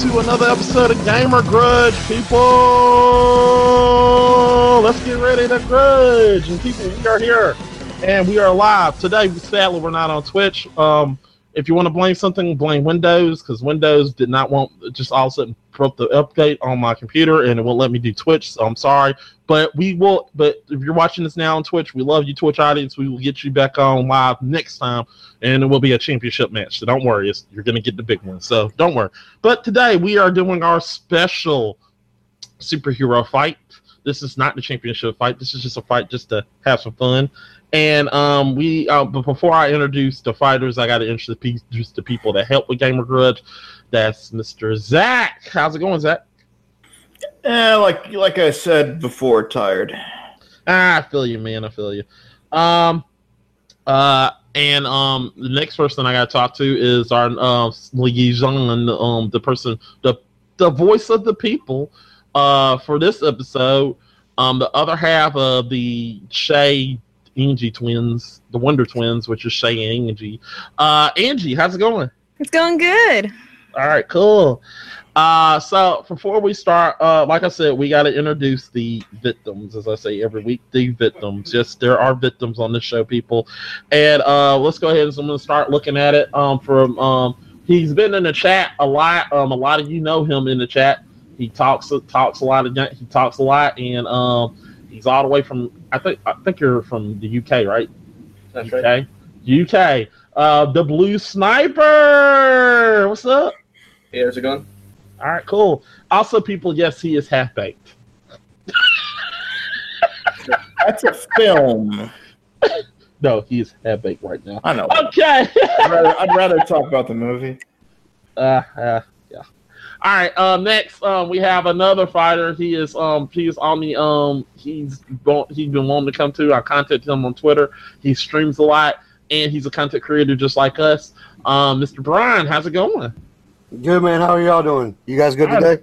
to another episode of Gamer Grudge, people. Let's get ready to grudge, and people, we are here, and we are live today. Sadly, we're not on Twitch. Um, if you want to blame something, blame Windows because Windows did not want just all of a sudden broke the update on my computer and it won't let me do Twitch. So I'm sorry, but we will. But if you're watching this now on Twitch, we love you, Twitch audience. We will get you back on live next time, and it will be a championship match. So don't worry, you're to get the big one. So don't worry. But today we are doing our special superhero fight. This is not the championship fight. This is just a fight just to have some fun. And um, we, uh, but before I introduce the fighters, I got to introduce the people that help with Gamer Grudge. That's Mr. Zach. How's it going, Zach? Yeah, like like I said before, tired. Ah, I feel you, man. I feel you. Um, uh, and um, the next person I got to talk to is our uh, liaison, um, the person, the the voice of the people, uh, for this episode. Um, the other half of the Shay Angie twins, the Wonder Twins, which is Shay and Angie. Uh, Angie, how's it going? It's going good. All right, cool. Uh, so before we start, uh, like I said, we got to introduce the victims, as I say every week. The victims, yes, there are victims on this show, people. And uh, let's go ahead and so I'm gonna start looking at it. Um, from um, he's been in the chat a lot. Um, a lot of you know him in the chat. He talks talks a lot of he talks a lot, and um, he's all the way from I think I think you're from the UK, right? That's UK, right. UK. Uh, the Blue Sniper. What's up? Hey, how's it going? All right, cool. Also, people, yes, he is half baked. That's a film. No, he is half baked right now. I know. Okay. I'd rather, I'd rather talk about the movie. uh, uh, yeah. All right. Um. Next, um, we have another fighter. He is um. He is on the um. He's he's been wanting to come to. I contacted him on Twitter. He streams a lot, and he's a content creator just like us. Um, Mr. Brian, how's it going? Good man, how are y'all doing? You guys good today?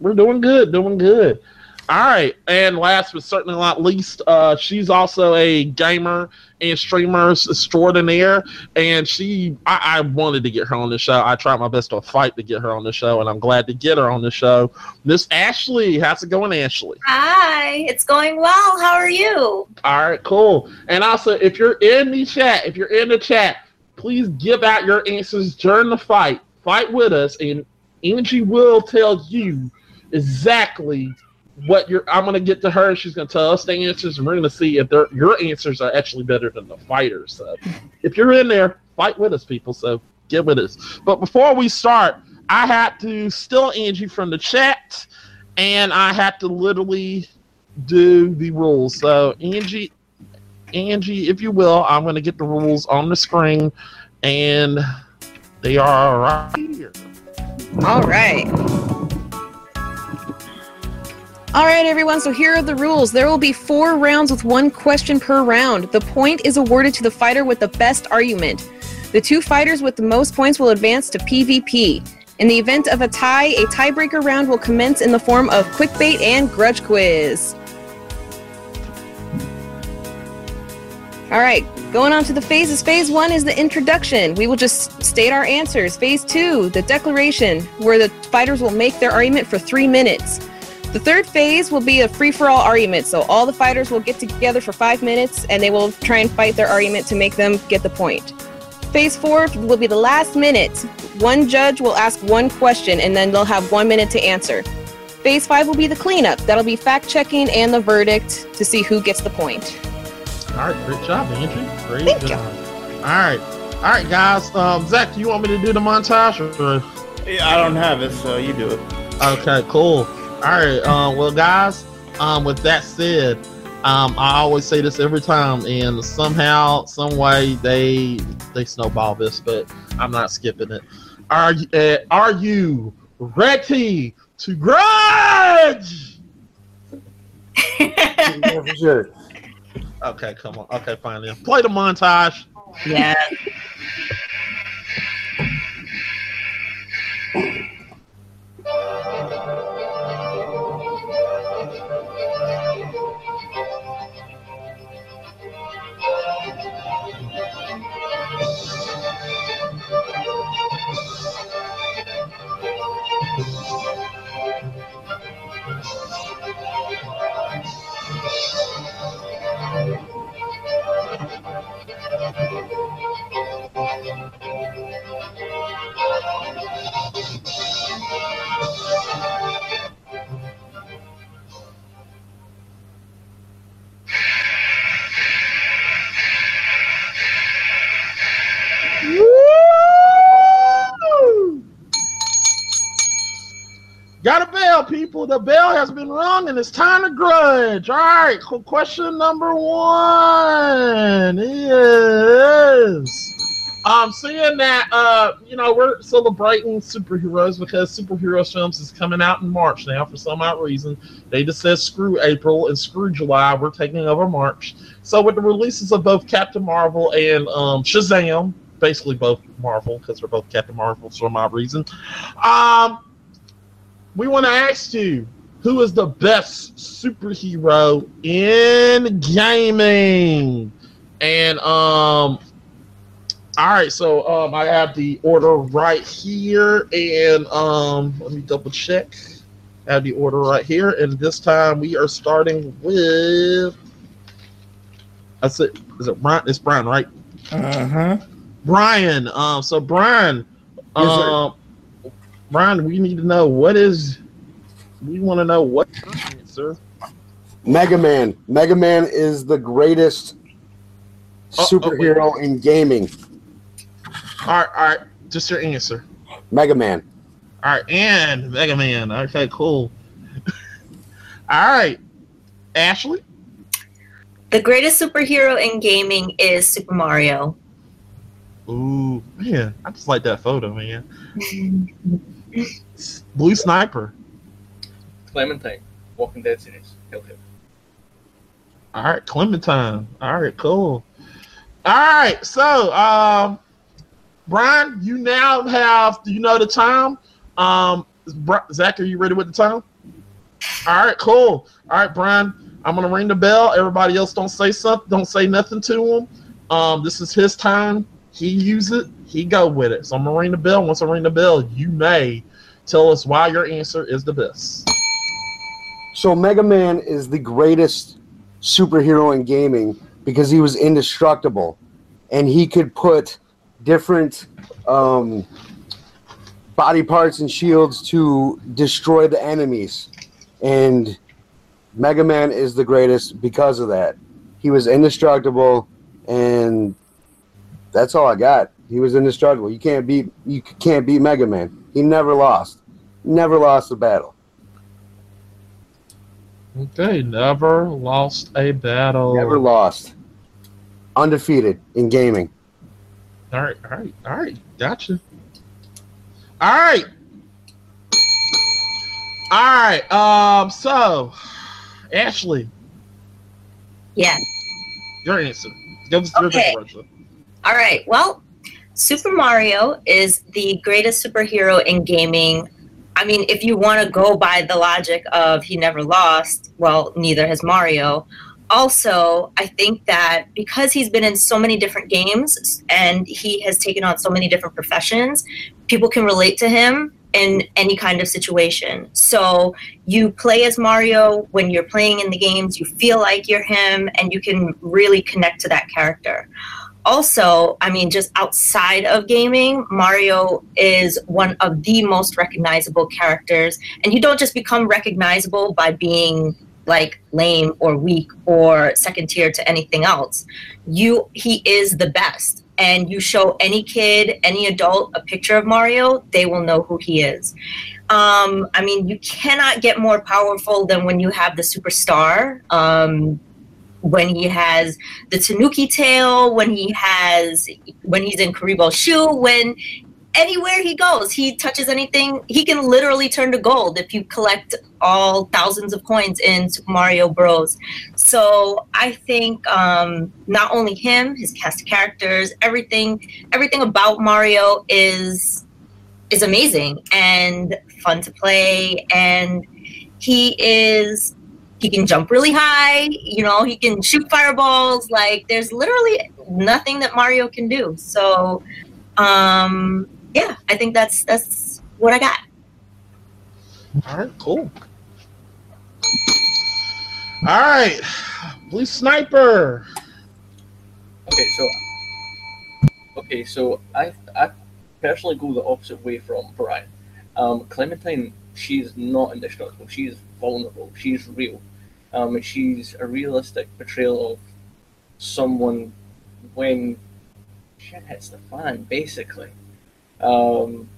We're doing good, doing good. All right, and last but certainly not least, uh, she's also a gamer and streamer extraordinaire, and she, I, I wanted to get her on the show. I tried my best to fight to get her on the show, and I'm glad to get her on the show. Miss Ashley, how's it going, Ashley? Hi, it's going well. How are you? All right, cool. And also, if you're in the chat, if you're in the chat, please give out your answers during the fight. Fight with us, and Angie will tell you exactly what you're. I'm gonna get to her. She's gonna tell us the answers, and we're gonna see if your answers are actually better than the fighters. So, if you're in there, fight with us, people. So get with us. But before we start, I had to steal Angie from the chat, and I had to literally do the rules. So Angie, Angie, if you will, I'm to get the rules on the screen, and they are right here. All right. All right, everyone. So here are the rules. There will be four rounds with one question per round. The point is awarded to the fighter with the best argument. The two fighters with the most points will advance to PvP. In the event of a tie, a tiebreaker round will commence in the form of quick bait and grudge quiz. All right, going on to the phases. Phase one is the introduction. We will just state our answers. Phase two, the declaration, where the fighters will make their argument for three minutes. The third phase will be a free for all argument. So all the fighters will get together for five minutes and they will try and fight their argument to make them get the point. Phase four will be the last minute. One judge will ask one question and then they'll have one minute to answer. Phase five will be the cleanup. That'll be fact checking and the verdict to see who gets the point. All right, great job, Angie. Great Thank you. job. All right, all right, guys. Um, Zach, do you want me to do the montage? Or... Yeah, I don't have it, so you do it. Okay, cool. All right. Um, well, guys, um, with that said, um, I always say this every time, and somehow, some way, they they snowball this, but I'm not skipping it. Are uh, are you ready to grudge? for sure. Okay, come on. Okay, finally, Play the montage. Yeah. The bell has been rung, and it's time to grudge. All right. Question number one is. Um, seeing that uh, you know, we're celebrating superheroes because superhero films is coming out in March now for some odd reason. They just said screw April and screw July. We're taking over March. So with the releases of both Captain Marvel and um, Shazam, basically both Marvel because they're both Captain Marvel for some odd reason. Um, we want to ask you who is the best superhero in gaming? And um all right, so um I have the order right here and um let me double check. I have the order right here and this time we are starting with I said is it Brian? It's Brian, right? Uh-huh. Brian. Um so Brian Yes, um Brian, we need to know what is we want to know what sir. Mega Man. Mega Man is the greatest Oh, oh, superhero in gaming. All right, all right, just your answer. Mega Man. All right, and Mega Man. Okay, cool. all right, Ashley. The greatest superhero in gaming is Super Mario. Ooh, man, I just like that photo, man. Blue Sniper. Clementine, Walking Dead series. Hell. All right, Clementine. All right, cool. All right, so um, Brian, you now have. Do you know the time? Um, Zach, are you ready with the time? All right, cool. All right, Brian, I'm gonna ring the bell. Everybody else don't say something. Don't say nothing to him. Um, this is his time. He use it. He go with it. So I'm gonna ring the bell. Once I ring the bell, you may tell us why your answer is the best. So Mega Man is the greatest superhero in gaming because he was indestructible, and he could put different um, body parts and shields to destroy the enemies. And Mega Man is the greatest because of that. He was indestructible, and that's all I got. He was indestructible. You can't beat you can't beat Mega Man. He never lost. Never lost a battle. Okay, never lost a battle. Never lost. Undefeated in gaming. All right, all right, all right. Gotcha. All right. All right. Um. So, Ashley, Yeah. your answer. Give us your Okay. answer. All right. Well, Super Mario is the greatest superhero in gaming. I mean, if you want to go by the logic of he never lost, well, neither has Mario. Also, I think that because he's been in so many different games and he has taken on so many different professions, people can relate to him in any kind of situation. So you play as Mario when you're playing in the games, you feel like you're him, and you can really connect to that character also, I mean, just outside of gaming, Mario is one of the most recognizable characters. And you don't just become recognizable by being like lame or weak or second tier to anything else. You he is the best. And you show any kid, any adult a picture of Mario, they will know who he is. Um, I mean, you cannot get more powerful than when you have the superstar. Um, when he has the Tanuki tail, when he has when he's in Kuribo's shoe, when anywhere he goes, he touches anything, he can literally turn to gold if you collect all thousands of coins in Super Mario Bros. So I think um, not only him, his cast of characters, everything, everything about Mario is is amazing and fun to play, and he is he can jump really high you know he can shoot fireballs like there's literally nothing that mario can do so um yeah i think that's that's what i got All right, cool. All right, Blue Sniper. Okay, so okay, so I I personally go the opposite way from Brian. Um, Clementine, she's not indestructible. She's vulnerable. She's real. Um, she's a realistic portrayal of someone when shit hits the fan, basically. Um,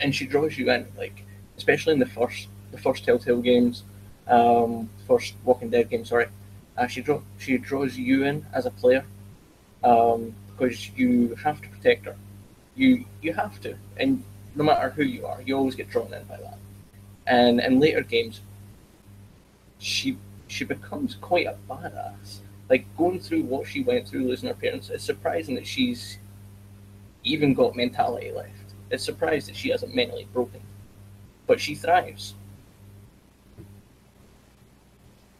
and she draws you in. Like especially in the first the first Telltale games, um, first Walking Dead game. Sorry, uh, she draw she draws you in as a player um, because you have to protect her. You you have to, and no matter who you are, you always get drawn in by that. And in later games, she she becomes quite a badass. Like going through what she went through, losing her parents, it's surprising that she's even got mentality left. It's surprised that she hasn't mentally broken, but she thrives.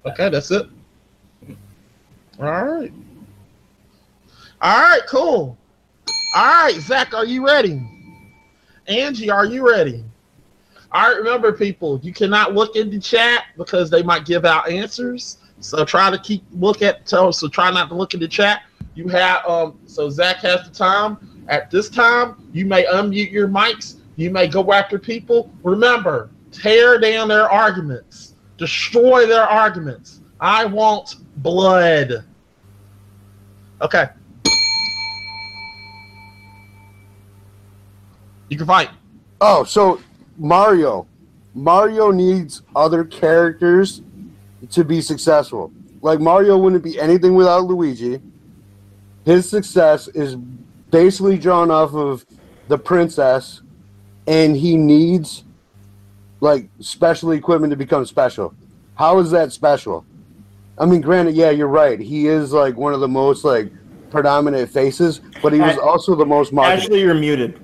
Okay, that's it. All right. All right, cool. All right, Zach, are you ready? Angie, are you ready? All right, remember, people, you cannot look in the chat because they might give out answers. So try to keep look at so try not to look in the chat. You have um so Zach has the time. At this time, you may unmute your mics. You may go after people. Remember, tear down their arguments, destroy their arguments. I want blood. Okay. You can fight. Oh, so Mario. Mario needs other characters to be successful. Like Mario wouldn't be anything without Luigi. His success is basically drawn off of the princess, and he needs like special equipment to become special. How is that special? I mean, granted, yeah, you're right. He is like one of the most like predominant faces, but he was also the most marketed. Ashley, you're muted.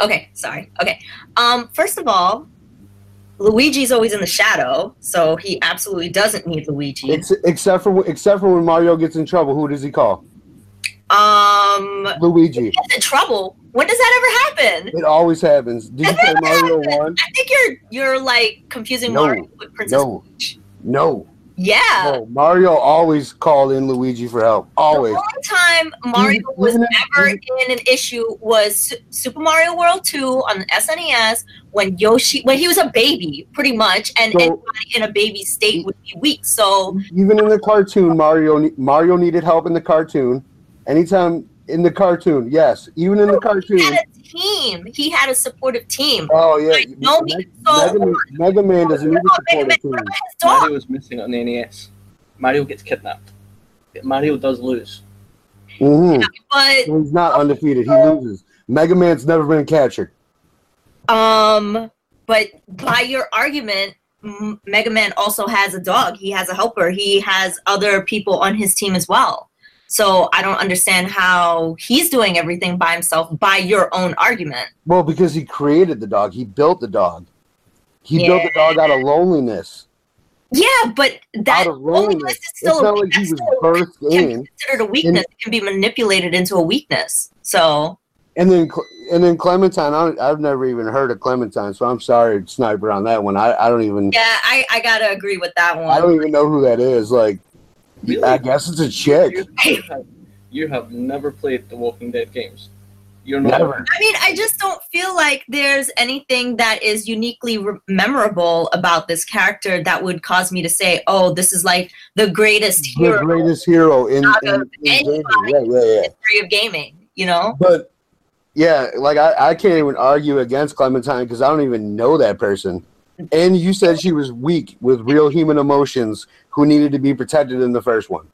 Okay, sorry. Okay. Um, first of all, Luigi's always in the shadow, so he absolutely doesn't need Luigi. Ex- except for except for when Mario gets in trouble, who does he call? um, Luigi. gets in trouble. When does that ever happen? It always happens. Did you play Mario happened. One? I think you're you're like confusing No, Mario with Princess no. Peach. No, Yeah. no. Mario always called in Luigi for help. Always. The only time Mario was ever in an issue was Super Mario World 2 on the SNES when Yoshi, when he was a baby, pretty much, and So- anybody in a baby state would be weak. So Even in the cartoon, Mario Mario needed help in the cartoon. Anytime in the cartoon, yes. Even in the he cartoon. had a team. He had a supportive team. Oh yeah. I know Me- me so Mega, Man, Mega Man doesn't need No, a Mega supportive team. what about his dog? Mario is missing on the NES. Mario gets kidnapped. Mario does lose. hmm But He's not undefeated. He loses. Mega Man's never been captured. um, but by your argument, Mega Man also has a dog. He has a helper. He has other people on his team as well. So I don't understand how he's doing everything by himself by your own argument. Well, because he created the dog. He built the dog. He built the dog out of loneliness. Yeah, but that Out of loneliness is still It's a, not like he that's was birthed in. considered a weakness. It can be manipulated into a weakness. So And then and then Clementine, I I've never even heard of Clementine, so I'm sorry, Sniper, on that one. I, I don't even yeah, I, I gotta agree with that one. I don't even know who that is. Like, Really? I guess it's a chick. You, you have, you have never played the Walking Dead games. You're not. Never. I mean, I just don't feel like there's anything that is uniquely re- memorable about this character that would cause me to say, "Oh, this is like the greatest The hero greatest hero in, Out in, of in gaming. anybody. Yeah, yeah, yeah. history of gaming." You know? But yeah, like I, I can't even argue against Clementine because I don't even know that person. And you said she was weak with real human emotions who needed to be protected in the first one.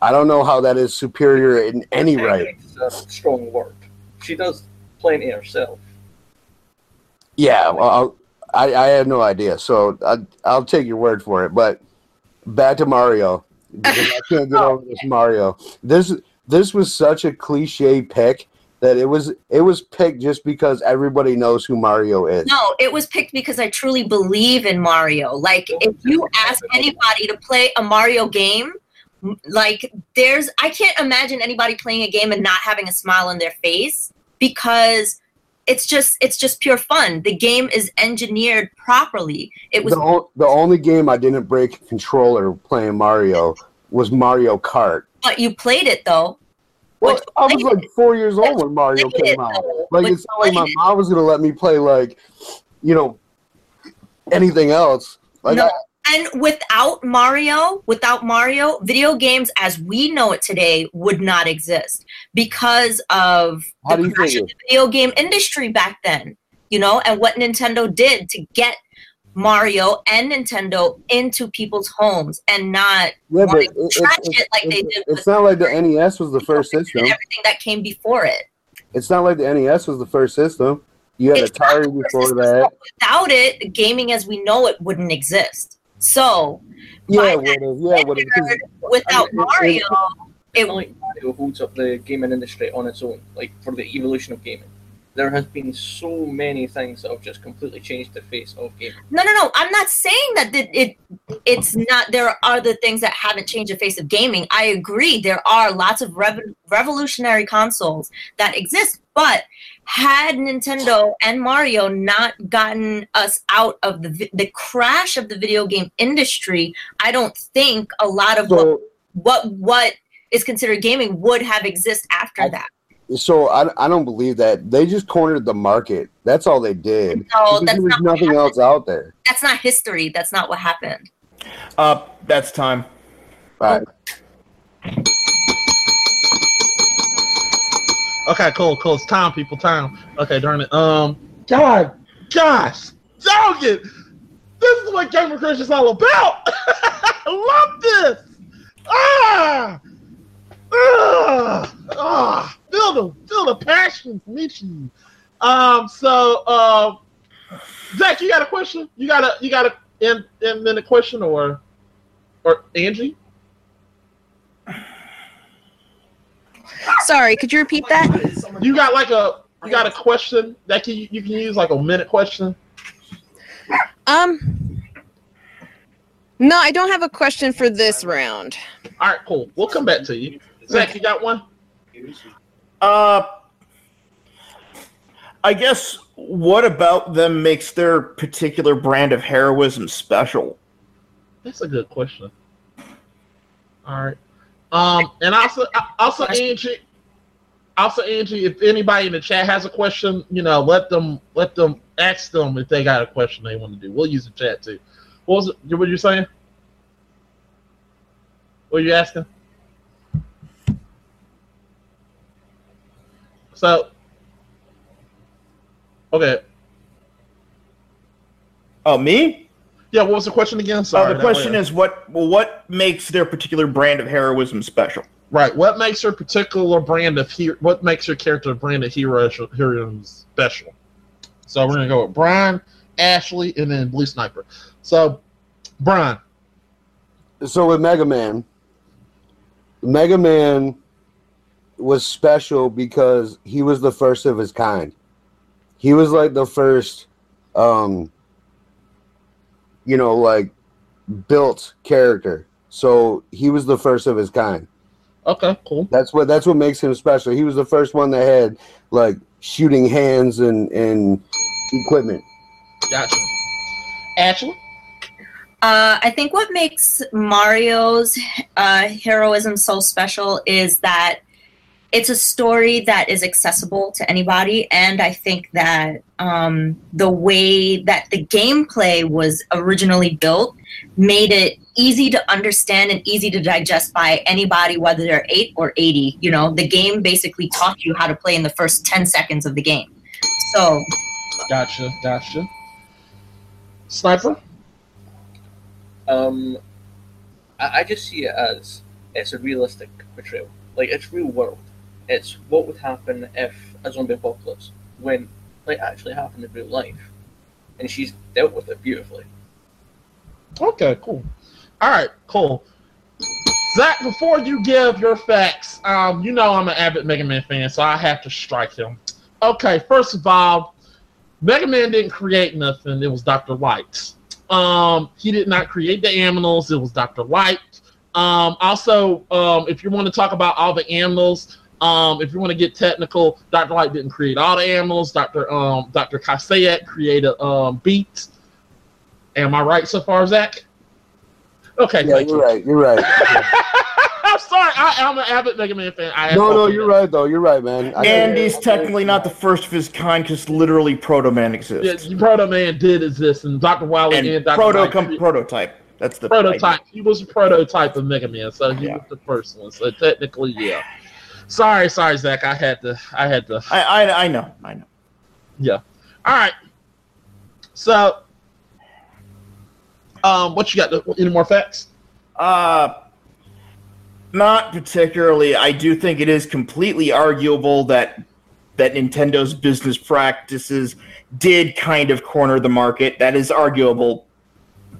I don't know how that is superior in any right. A uh, strong word. She does plenty herself. Yeah, well, I'll, I I had no idea, so I, I'll take your word for it. But back to Mario I can't get over this oh, Mario. This this was such a cliche pick that it was it was picked just because everybody knows who Mario is. No, it was picked because I truly believe in Mario. Like, if you ask anybody to play a Mario game, like, there's, I can't imagine anybody playing a game and not having a smile on their face because it's just, it's just pure fun. The game is engineered properly. It was, the, o- the only game I didn't break a controller playing Mario was Mario Kart. but you played it though. Well, I was like four years old when Mario came out. Like it's not like my mom was gonna let me play like, you know, anything else. Like No. I, And without Mario, without Mario, video games as we know it today would not exist because of the you crash think of the video game industry back then. you know, and what Nintendo did to get Mario and Nintendo into people's homes and not Yeah, but wanting it, it, trash it, it like they did it's with not like the NES was the first system. everything that came before it. It's not like the NES was the first system. You had It's not Atari before that. Without it, gaming as we know it wouldn't exist. So Yeah, it would have. Yeah, would have. without I mean, it- Mario, It's it not like Mario holds up the gaming industry on its own, like for the evolution of gaming. There has been so many things that have just completely changed the face of gaming. No, no, no. I'm not saying that it, it it's not. There are the things that haven't changed the face of gaming. I agree. There are lots of rev- revolutionary consoles that exist, but had Nintendo and Mario not gotten us out of the vi- the crash of the video game industry, I don't think a lot of what So, what what is considered gaming would have exist after I- that. So I, I don't believe that they just cornered the market. That's all they did. No, that's there was not nothing else out there. That's not history. That's not what happened. Uh, that's time. Right. Okay, cool, cool. It's time, people. Time. Okay, darn it. Um, God, gosh, dog it. This is what Gamer Grudge is all about. I love this. Ah, ah, ah. Feel the feel the passion from each of you. Um, so, uh, Zach, you got a question? You got a you got a in in minute question or or Angie? Sorry, could you repeat that? You got like a you got a question that can you can use like a minute question. Um, no, I don't have a question for this round. All right, cool. We'll come back to you. Zach, you got one? Uh, I guess what about them makes their particular brand of heroism special? That's a good question. All right. Um, and also, also Angie, also Angie, if anybody in the chat has a question, you know, let them let them ask them if they got a question they want to do. We'll use the chat too. What was it? What you saying? What are you asking? So, okay, Oh, me? yeah. What was the question again? Oh, Sorry. the question is what what makes their particular brand of heroism special? Right. What makes your particular brand of hero? What makes your character brand of hero hero special? So we're gonna go with Brian, Ashley, and then Blue Sniper. So, Brian. So with Mega Man, Mega Man was special because he was the first of his kind. He was like the first, um, you know, like built character. So he was the first of his kind. Okay, cool. That's what that's what makes him special. He was the first one that had like shooting hands and and equipment. Gotcha. Ashley. Uh, I think what makes Mario's uh, heroism so special is that it's a story that is accessible to anybody, and I think that um, the way that the gameplay was originally built made it easy to understand and easy to digest by anybody, whether they're eight or eighty. You know, the game basically taught you how to play in the first ten seconds of the game. So Gotcha. Gotcha. Sniper. Um, I, I just see it as it's a realistic portrayal. Like it's real world. It's what would happen if a zombie apocalypse when like actually happened in real life, and she's dealt with it beautifully. Okay, cool. All right, cool. Zach, before you give your facts, um, you know I'm an avid Mega Man fan, so I have to strike him. Okay, first of all, Mega Man didn't create nothing. It was Dr. Light. Um, he did not create the animals. It was Dr. Light. Um, also, um, if you want to talk about all the animals, um, if you want to get technical, Dr. Light didn't create all the animals. Dr. Um, Dr. Cossack created um, Beat. Am I right so far, Zach? Okay, Yeah, thank you're you. right. You're right. I'm sorry. I, I'm an avid Mega Man fan. I no, no, you're right though. You're right, man. I- And he's technically not the first of his kind because literally Proto Man exists. Yeah, Proto Man did exist, and Dr. Wily and, and Dr. Proto Light com- cre- prototype. That's the prototype. He was a prototype of Mega Man, so he Yeah. was the first one. So technically, yeah. Sorry, sorry, Zach. I had to. I had to. I, I I know. I know. Yeah. All right. So, um, what you got? Any more facts? Uh, not particularly. I do think it is completely arguable that that Nintendo's business practices did kind of corner the market. That is arguable,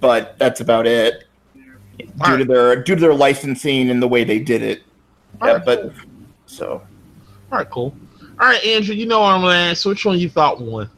but that's about it. Due to their due to their licensing and the way they did it. Yeah, but. So All right, cool. All right, Andrew, you know what I'm gonna ask. Which one you thought won?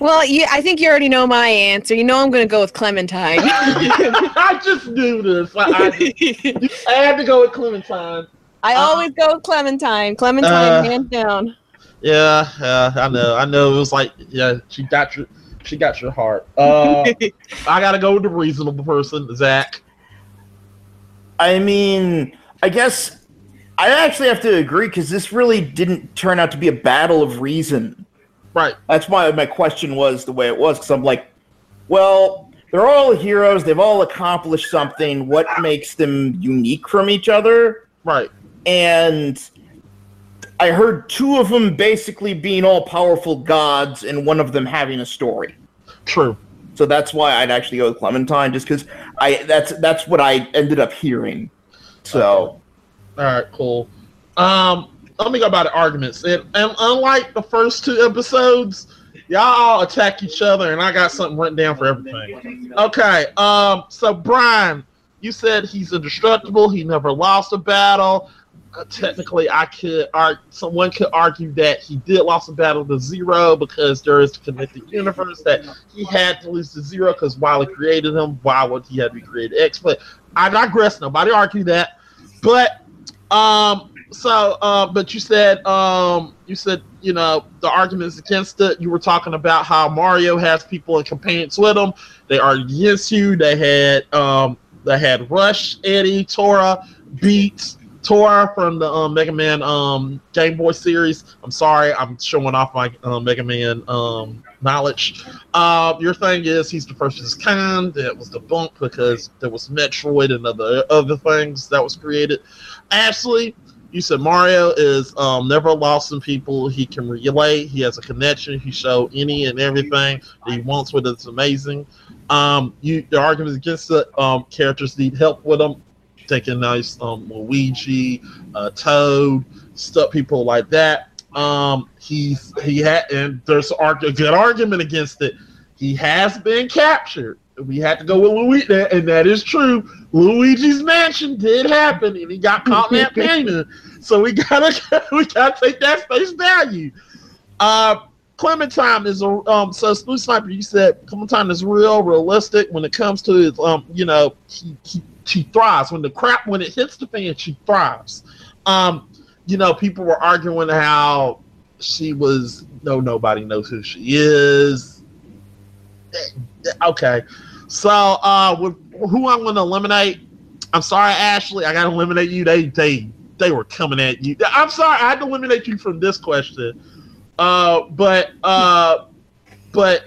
Well, you, I think you already know my answer. You know I'm going to go with Clementine. I just knew this. I, I, just- I had to go with Clementine. I Uh, always go with Clementine. Clementine, Uh, hands down. Yeah, yeah, I know. I know. It was like, yeah, she got your, she got your heart. Uh, I gotta go with the reasonable person, Zach. I mean, I guess I actually have to agree because this really didn't turn out to be a battle of reason. Right. That's why my question was the way it was because I'm like, well, they're all heroes. They've all accomplished something. What makes them unique from each other? Right. And I heard two of them basically being all powerful gods, and one of them having a story. True. So that's why I'd actually go with Clementine, just because I that's that's what I ended up hearing. So All right. Cool. Um, let me go by the arguments. And, and unlike the first two episodes, y'all all attack each other, and I got something written down for everything. Okay. Um. So Brian, you said he's indestructible. He never lost a battle. Uh, technically, I could argue. Someone could argue that he did lost a battle to Zero because there is a connected universe that he had to lose to Zero because Wily created him. Why would he have to create X? But I digress. Nobody argue that. But um. So, uh, but you said, um, you said, you know, the arguments against it. You were talking about how Mario has people and companions with him. They argued against you. They had, um, they had Rush, Eddie, Tora, Beats, Tora from the um, Mega Man um, Game Boy series. I'm sorry, I'm showing off my uh, Mega Man um, knowledge. Uh, your thing is he's the first of his kind. That was debunked because there was Metroid and other other things that was created. Ashley, you said Mario is um, never lost in people. He can relate. He has a connection. He showed any and everything that he wants with. it. It's amazing. Um, you the arguments against the um, characters need help with them. Taking nice um, Luigi, uh, Toad, stuff, people like that. Um, he's he had and there's a good argument against it. He has been captured. We had to go with Luigi, and that is true. Luigi's Mansion did happen, and he got caught in that painting. So we gotta we gotta take that face value. Uh, Clementine is a um. So Smooth Sniper, you said Clementine is real, realistic when it comes to his um. You know, he, he she thrives when the crap when it hits the fan, she thrives. Um, you know, people were arguing how she was no nobody knows who she is. Okay, so uh, with who I'm going to eliminate? I'm sorry, Ashley. I got to eliminate you. They they they were coming at you. I'm sorry. I had to eliminate you from this question. Uh, but uh, but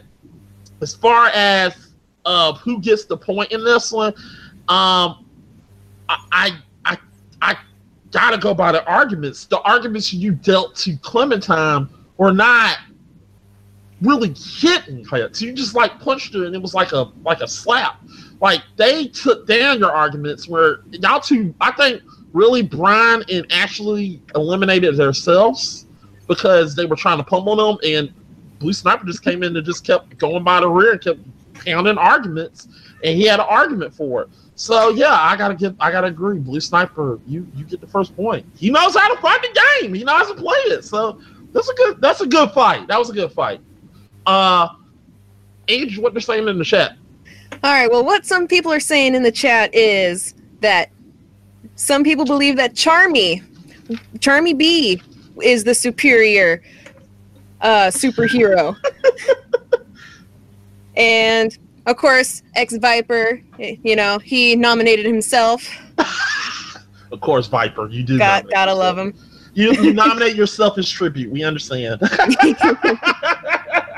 as far as uh, who gets the point in this one, um, I I I, gotta go by the arguments. The arguments you dealt to Clementine were not really hitting. So you just like punched her, and it was like a like a slap. Like they took down your arguments where y'all two, I think, really Brian and Ashley eliminated themselves because they were trying to pummel them, and Blue Sniper just came in and just kept going by the rear and kept pounding arguments, and he had an argument for it. So yeah, I gotta give, I gotta agree. Blue Sniper, you you get the first point. He knows how to fight the game. He knows how to play it. So that's a good, that's a good fight. That was a good fight. Uh, Age, what they're saying in the chat. All right. Well, what some people are saying in the chat is that some people believe that Charmy, Charmy B, is the superior uh, superhero, and of course, X Viper. You know, he nominated himself. Of course, Viper, you do. Got, gotta yourself. love him. You, you nominate yourself as tribute. We understand.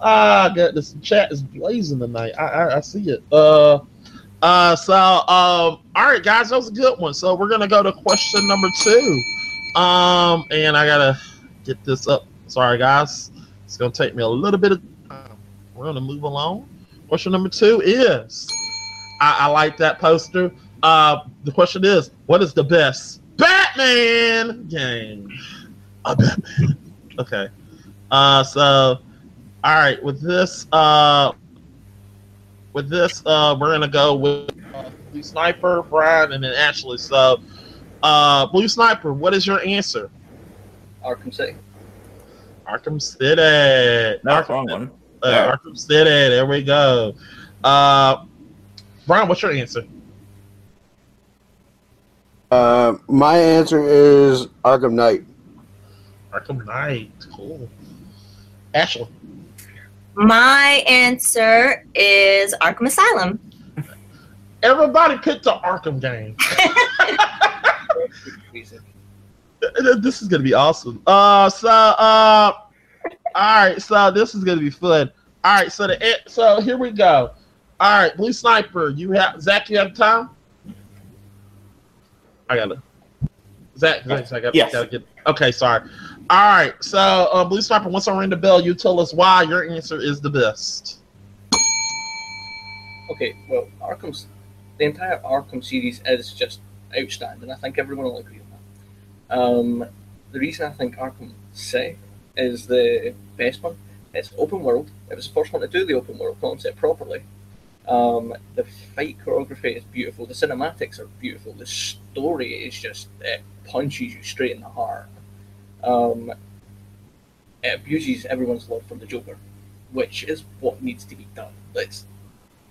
Ah, God, this chat is blazing tonight. I, I, I see it. Uh, uh, so, um, all right, guys, that was a good one. So we're gonna go to question number two. Um, and I gotta get this up Sorry, guys. It's gonna take me a little bit of time. We're gonna move along. Question number two is I, I like that poster. Uh, the question is, what is the best Batman game? A Batman. Okay. Uh, so, all right. With this, uh, with this, uh, we're gonna go with uh, Blue Sniper, Brian, and then Ashley. So, uh, Blue Sniper, what is your answer? Arkham City. Arkham City. No, Arkham, wrong one. uh, Yeah. Arkham City. There we go. Uh, Brian, what's your answer? Uh, my answer is Arkham Knight. Arkham Knight. Cool. Ashley. My answer is Arkham Asylum. Everybody picked the Arkham game. This is gonna be awesome. Uh, so uh, all right. So this is gonna be fun. All right. So the so here we go. All right, Blue Sniper. You have Zach. You have time. I got it. Zach. Zach, I got, Yes. gotta get. Okay. Sorry. All right. So uh, Blue Sniper. Once I ring the bell, you tell us why your answer is the best. Okay, well, Arkham's the entire Arkham series is just outstanding. I think everyone will agree on that. Um, the reason I think Arkham City is the best one. It's open world. It was the first one to do the open world concept properly. Um, the fight choreography is beautiful. The cinematics are beautiful. The story is just it punches you straight in the heart. Um, it abuses everyone's love for the Joker, which is what needs to be done. Let's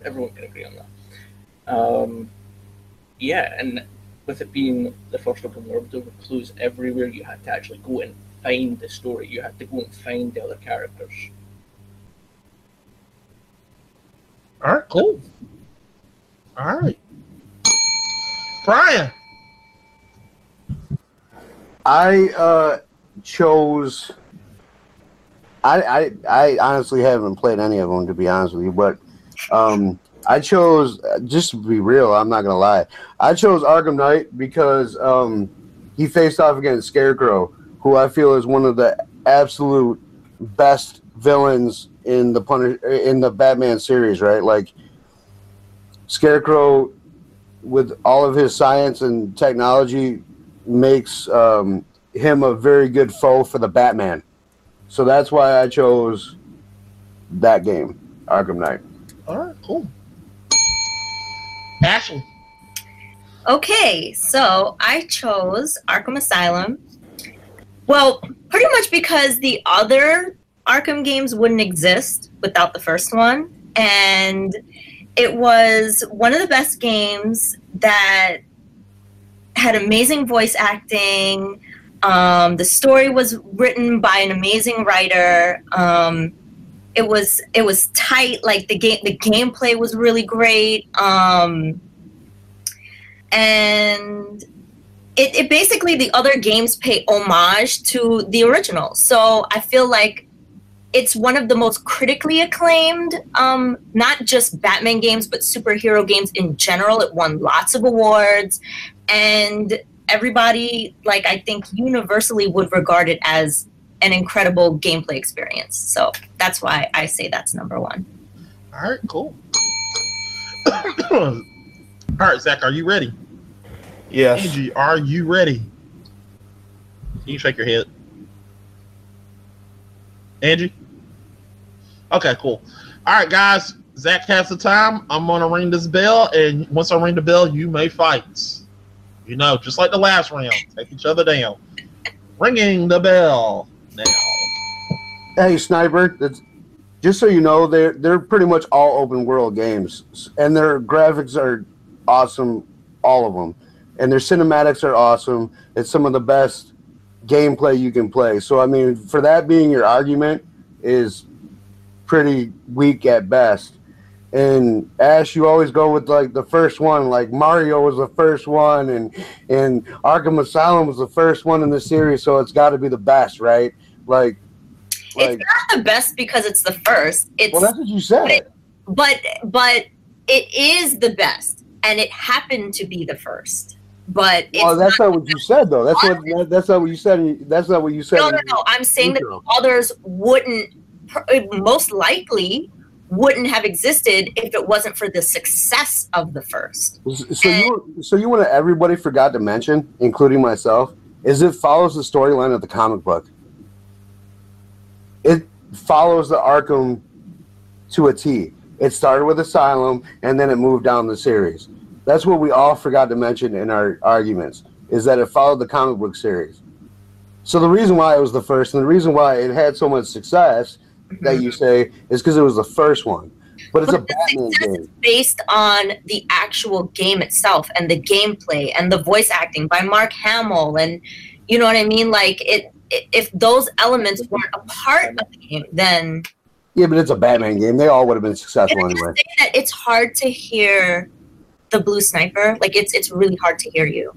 everyone can agree on that. Um, yeah, and with it being the first open world, there were clues everywhere. You had to actually go and find the story. You had to go and find the other characters. All right. Cool. All right. Brian. I uh, chose. I, I I honestly haven't played any of them to be honest with you, but um, I chose just to be real. I'm not gonna lie. I chose Arkham Knight because um, he faced off against Scarecrow, who I feel is one of the absolute best villains in the Punish in the Batman series. Right, like Scarecrow, with all of his science and technology, makes um, him a very good foe for the Batman. So that's why I chose that game, Arkham Knight. All right. Cool. Ashley. Okay, so I chose Arkham Asylum. Well, pretty much because the other Arkham games wouldn't exist without the first one. And it was one of the best games that had amazing voice acting. Um, the story was written by an amazing writer. Um, it was it was tight. Like the game, the gameplay was really great. Um, and it, it basically the other games pay homage to the original. So I feel like it's one of the most critically acclaimed, um, not just Batman games, but superhero games in general. It won lots of awards, and everybody, like I think, universally would regard it as an incredible gameplay experience. So that's why I say that's number one. All right. Cool. All right, Zach. Are you ready? Yes. Angie, are you ready? Can you shake your head? Angie? Okay, cool. All right, guys. Zach has the time. I'm going to ring this bell, and once I ring the bell, you may fight. You know, just like the last round. Take each other down. Ringing the bell now. Hey, Sniper, just so you know, they're they're pretty much all open world games, and their graphics are awesome, all of them, and their cinematics are awesome. It's some of the best gameplay you can play. So, I mean, for that being your argument, is pretty weak at best. And Ash, you always go with like the first one, like Mario was the first one, and and Arkham Asylum was the first one in the series, so it's got to be the best, right? Like, like, it's not the best because it's the first. It's well, that's what you said. but but it is the best and it happened to be the first but it's Oh, that's not, not what you said though. That's what that- that's not what you said. That's not what you said. no, no, no. I'm saying that Intro. others wouldn't, most likely, wouldn't have existed if it wasn't for the success of the first. So you so you want to everybody forgot to mention, including myself, is it follows the storyline of the comic book. It follows the Arkham to a T. It started with Asylum and then it moved down the series. That's what we all forgot to mention in our arguments is that it followed the comic book series. So the reason why it was the first and the reason why it had so much success that you say is because it was the first one. But it's a But the Batman game. is based on the actual game itself and the gameplay and the voice acting by Mark Hamill and you know what I mean. Like it, i if those elements weren't a part of the game, then Yeah, but it's a Batman game. They all would have been successful and anyway. just that it's hard to hear the blue sniper. Like it's it's really hard to hear you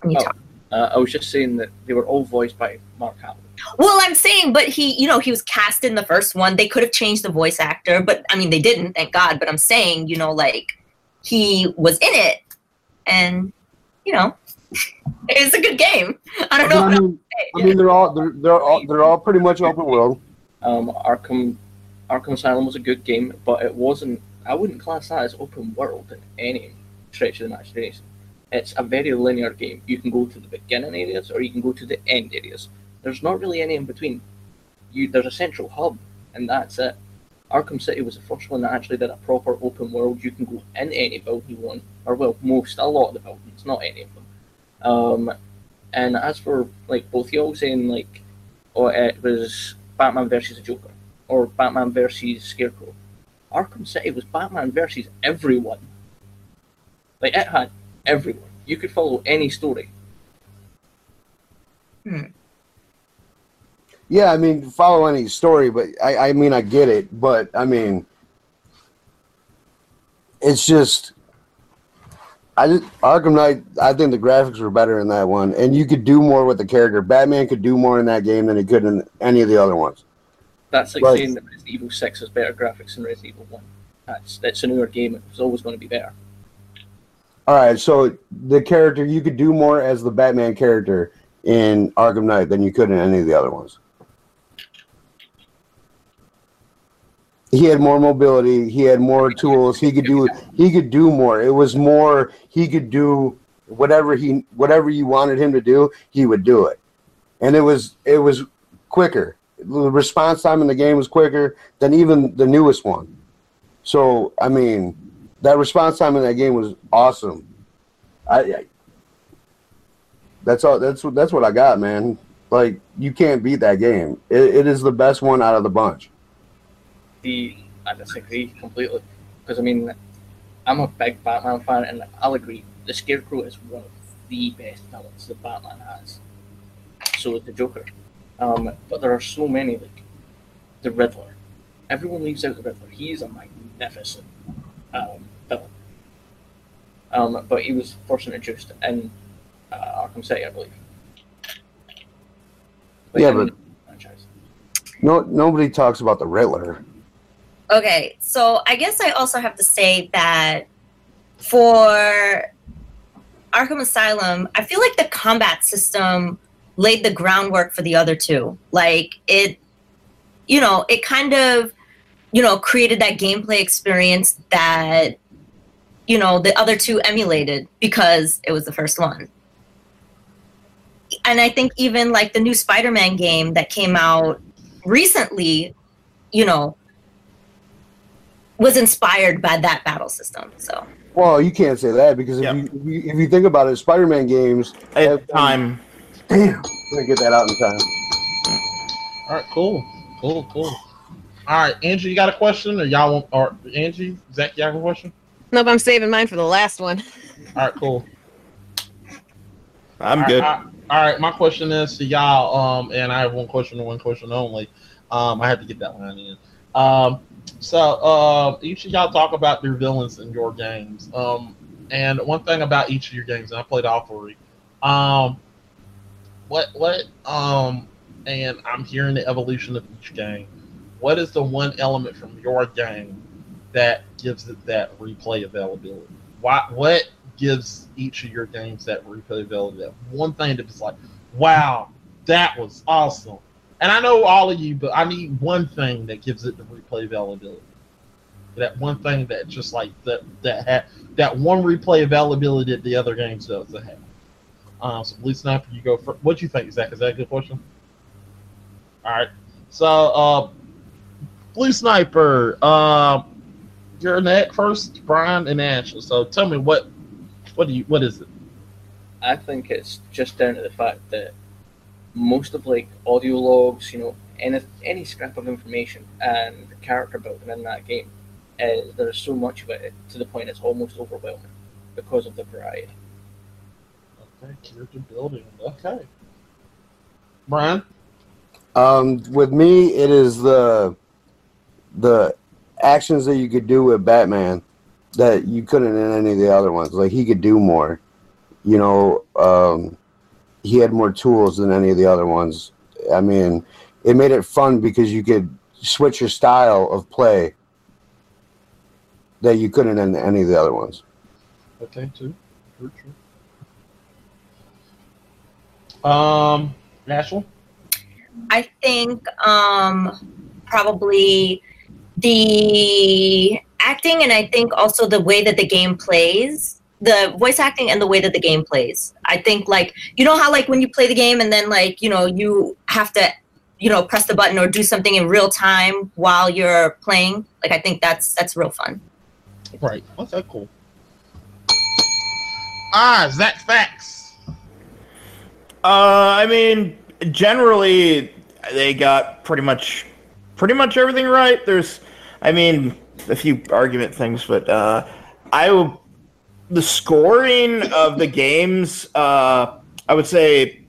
when you Oh. talk. Uh, I was just saying that they were all voiced by Mark Hamill. Well, I'm saying, but he, you know, he was cast in the first one. They could have changed the voice actor, but I mean, they didn't, thank God. But I'm saying, you know, like he was in it, and you know, it's a good game. I don't But know. I mean, I mean, they're all they're, they're all they're all pretty much open world. Um, Arkham, Arkham Asylum was a good game, but it wasn't. I wouldn't class that as open world in any stretch of the imagination. It's a very linear game. You can go to the beginning areas or you can go to the end areas. There's not really any in between. You there's a central hub, and that's it. Arkham City was the first one that actually did a proper open world. You can go in any building you want, or well, most, a lot of the buildings, not any of them. Um, and as for like both y'all saying like, oh, it was Batman versus the Joker or Batman versus Scarecrow. Arkham City was Batman versus everyone. Like it had everyone. You could follow any story. Yeah, I mean, follow any story, but I I mean, I get it, but I mean, it's just. I just Arkham Knight. I think the graphics were better in that one, and you could do more with the character. Batman could do more in that game than he could in any of the other ones. That's like Right. saying that Resident Evil Six has better graphics than Resident Evil One. That's that's a newer game. It's always going to be better. All right, so the character you could do more as the Batman character in Arkham Knight than you could in any of the other ones. He had more mobility. He had more tools. He could do. He could do more. It was more. He could do whatever he whatever you wanted him to do. He would do it, and it was it was quicker. The response time in the game was quicker than even the newest one. So I mean, that response time in that game was awesome. I, I that's all. That's what that's what I got, man. Like you can't beat that game. It, it is the best one out of the bunch. The I disagree completely because I mean I'm a big Batman fan and I'll agree the Scarecrow is one of the best villains that Batman has. So is the Joker. Um, but there are so many like the Riddler. Everyone leaves out the Riddler. He is a magnificent um, villain. Um, but he was first introduced in uh, Arkham City, I believe. Yeah, but- No, nobody talks about the Riddler. Okay, so I guess I also have to say that for Arkham Asylum, I feel like the combat system laid the groundwork for the other two. Like it, you know, it kind of, you know, created that gameplay experience that, you know, the other two emulated because it was the first one. And I think even like the new Spider Man game that came out recently, you know, was inspired by that battle system. So Well, you can't say that because if, Yeah. you, if you if you think about it, Spider-Man games. At time, Damn, I'm gonna get that out in time. All right, cool, cool, cool. All right, Angie, you got a question, or y'all want, or Angie, Zach, you have a question? Nope, I'm saving mine for the last one. All right, cool. I'm All good. right, all right, my question is to y'all, um, and I have one question and one question only. Um, I had to get that one in. Um, so uh, each of y'all talk about your villains in your games. Um, and one thing about each of your games, and I played all three. Um, what what um, and I'm hearing the evolution of each game. What is the one element from your game that gives it that replay availability? Why what gives each of your games that replayability. That one thing that is like, wow, that was awesome. And I know all of you, but I need one thing that gives it the replayability. That one thing that just like that that ha- that one replay availability that the other games doesn't have. Um, so Blue Sniper, you go first. What do you think, Zach? Is that a good question? All right. So, uh, Blue Sniper, uh, you're next first, Brian and Ashley. So tell me what, what do you, what is it? I think it's just down to the fact that most of like audio logs, you know, any any scrap of information and character building in that game, uh, there's so much of it to the point it's almost overwhelming because of the variety. Okay, character building. Okay. Brian? Um, with me, it is the the actions that you could do with Batman that you couldn't in any of the other ones. Like he could do more. You know, um, he had more tools than any of the other ones. I mean, it made it fun because you could switch your style of play that you couldn't in any of the other ones. Okay, too. True, true. Um, Ashley? I think um, probably the acting and I think also the way that the game plays, the voice acting and the way that the game plays. I think like you know how like when you play the game and then like you know you have to you know press the button or do something in real time while you're playing. Like I think that's that's real fun. Right. Okay, cool. Ah, Zach Facts. Uh, I mean, generally they got pretty much pretty much everything right. There's, I mean, a few argument things, but uh, I will. The scoring of the games, uh, I would say,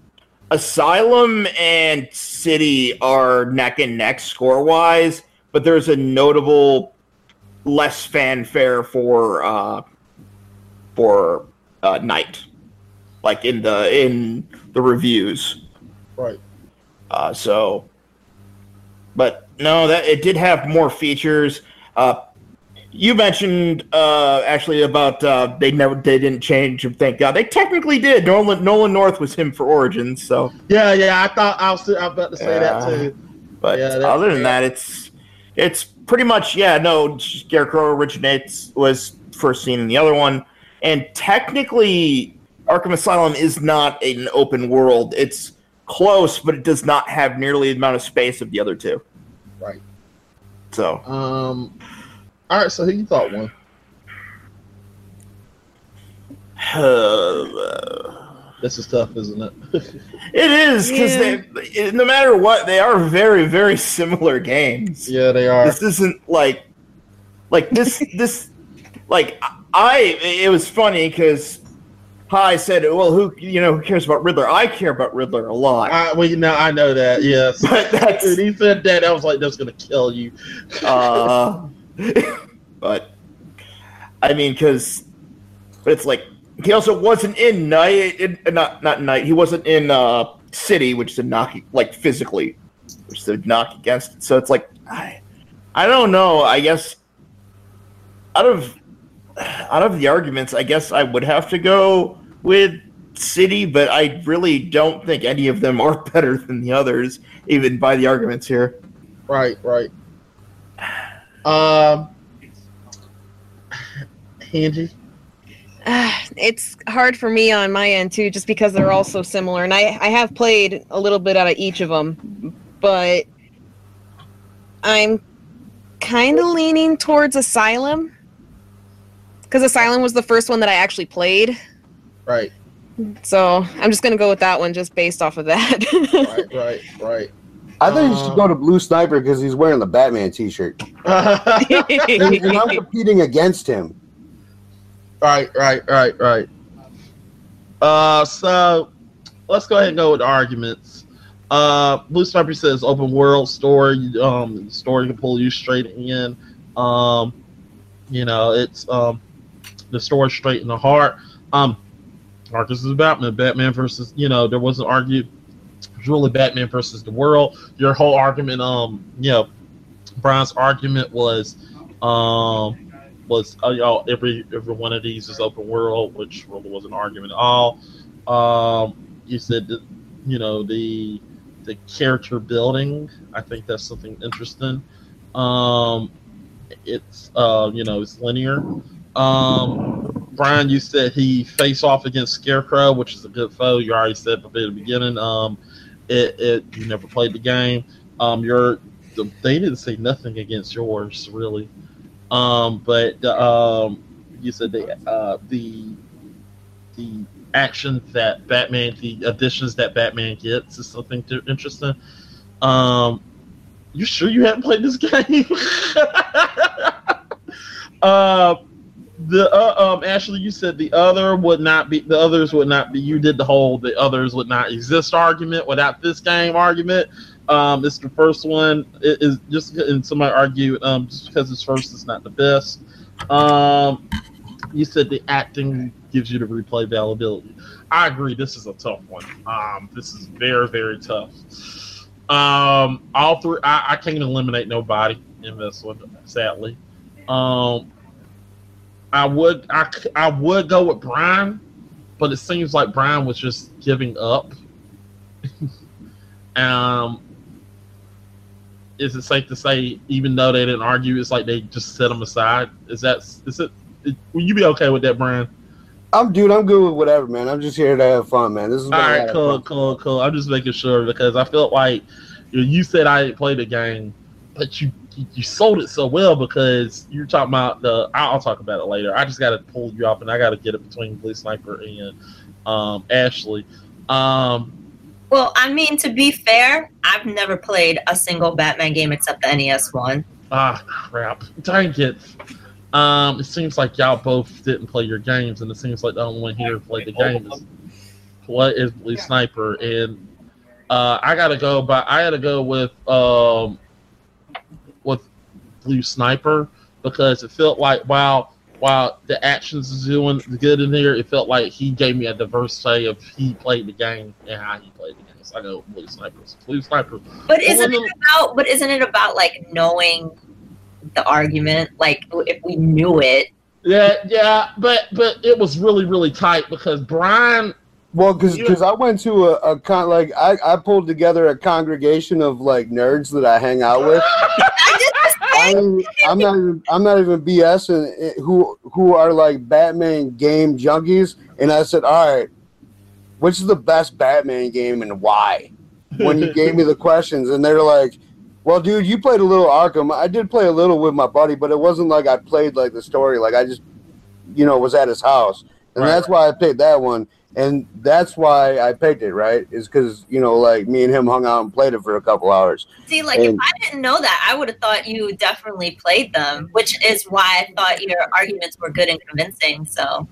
Asylum and City are neck and neck score wise, but there's a notable less fanfare for uh, for uh, Knight, like in the in the reviews. Right. Uh, so, but no, that it did have more features. Uh, you mentioned uh, actually about uh, they never they didn't change. Thank God they technically did. Nolan Nolan North was him for Origins. So Yeah, yeah. I thought I was, I was about to say that too. But Yeah, other than that, it's it's pretty much yeah. No, Scarecrow originates was first seen in the other one, and technically, Arkham Asylum is not an open world. It's close, but it does not have nearly the amount of space of the other two. Right. So Um. All right. So who you thought won? This is tough, isn't it? it is because Yeah. no matter what they are very very similar games. yeah, they are. this isn't like like this this like i it was funny because i said well who you know who cares about riddler i care about riddler a lot I, well, you know, I know that. Yes. but that's Dude, he said that. I was like, that's gonna kill you. uh but i mean because but it's like he also wasn't in Knight in, not not Knight he wasn't in uh city which did knock like physically which did knock against it so it's like i i don't know i guess out of out of the arguments i guess i would have to go with city but i really don't think any of them are better than the others even by the arguments here Right. Right. Um. Angie. Ah, it's hard for me on my end too, just because they're all so similar, and I I have played a little bit out of each of them, but I'm kind of leaning towards Asylum because Asylum was the first one that I actually played, Right. so I'm just gonna go with that one just based off of that. Right. Right. Right. I think you Uh, should go to Blue Sniper because he's wearing the Batman T-shirt, and, and I'm competing against him. Right, right, right, right. Uh, so let's go ahead and go with the arguments. Uh, Blue Sniper says open world story. Um, story can pull you straight in. Um, you know, it's um, the story straight in the heart. Um, Marcus is Batman. Batman versus you know there was an argued. It's really Batman versus the world. Your whole argument, um, you know, Brian's argument was, um, was uh, y'all every every one of these is open world, which really was an argument at all. Um, you said that you know the the character building. I think that's something interesting. Um, it's uh, you know it's linear. Um, Brian, you said he face off against Scarecrow, which is a good foe. You already said at the beginning. Um, it, it you never played the game. Um, your they didn't say nothing against yours really. Um, but um, you said the uh, the the action that Batman, the additions that Batman gets, is something interesting. Um, you sure you haven't played this game? uh, the uh, um Ashley, you said the other would not be the others would not be. You did the whole the others would not exist argument without this game argument. Um, it's the first one. It is just and somebody argued um just because it's first, it's not the best. Um, you said the acting gives you the replay availability. I agree. This is a tough one. Um, this is very very tough. Um, all three. I, I can't eliminate nobody in this one, sadly. Um, I would I, I would go with Brian, but it seems like Brian was just giving up. um, is it safe to say, even though they didn't argue, it's like they just set him aside? Is that is it? it will you be okay with that, Brian? I'm dude. I'm good with whatever, man. I'm just here to have fun, man. This is all right. Cool, cool, cool. I'm just making sure because I felt like you said I didn't play the game, but you you sold it so well because you're talking about the. I'll talk about it later. I just got to pull you off, and I got to get it between Blue Sniper and um, Ashley. Um, well, I mean, to be fair, I've never played a single Batman game except the NES one. Ah, crap! Dang it! Um, it seems like y'all both didn't play your games, and it seems like the only one here played the game is what is Blue Sniper, and uh, I gotta go. But I gotta go with um, with Blue Sniper because it felt like while while the actions is doing good in here, it felt like he gave me a diverse say of he played the game and how he played the game. So I go Blue Sniper. Blue Sniper. But isn't it about? But isn't it about like knowing the argument? Like if we knew it. Yeah, yeah, but but it was really really tight because Brian well, because because I went to a, a con like I, I pulled together a congregation of like nerds that I hang out with. I am not even I'm not even BSing eh, who who are like Batman game junkies, and I said, all right, which is the best Batman game and why? When you gave me the questions, and they're like, well, dude, you played a little Arkham. I did play a little with my buddy, but it wasn't like I played like the story. Like I just, you know, was at his house, and right. that's why I picked that one and that's why I picked it. Right, is because you know, like me and him hung out and played it for a couple hours. See, like and, if I didn't know that, I would have thought you definitely played them, which is why I thought your arguments were good and convincing. So,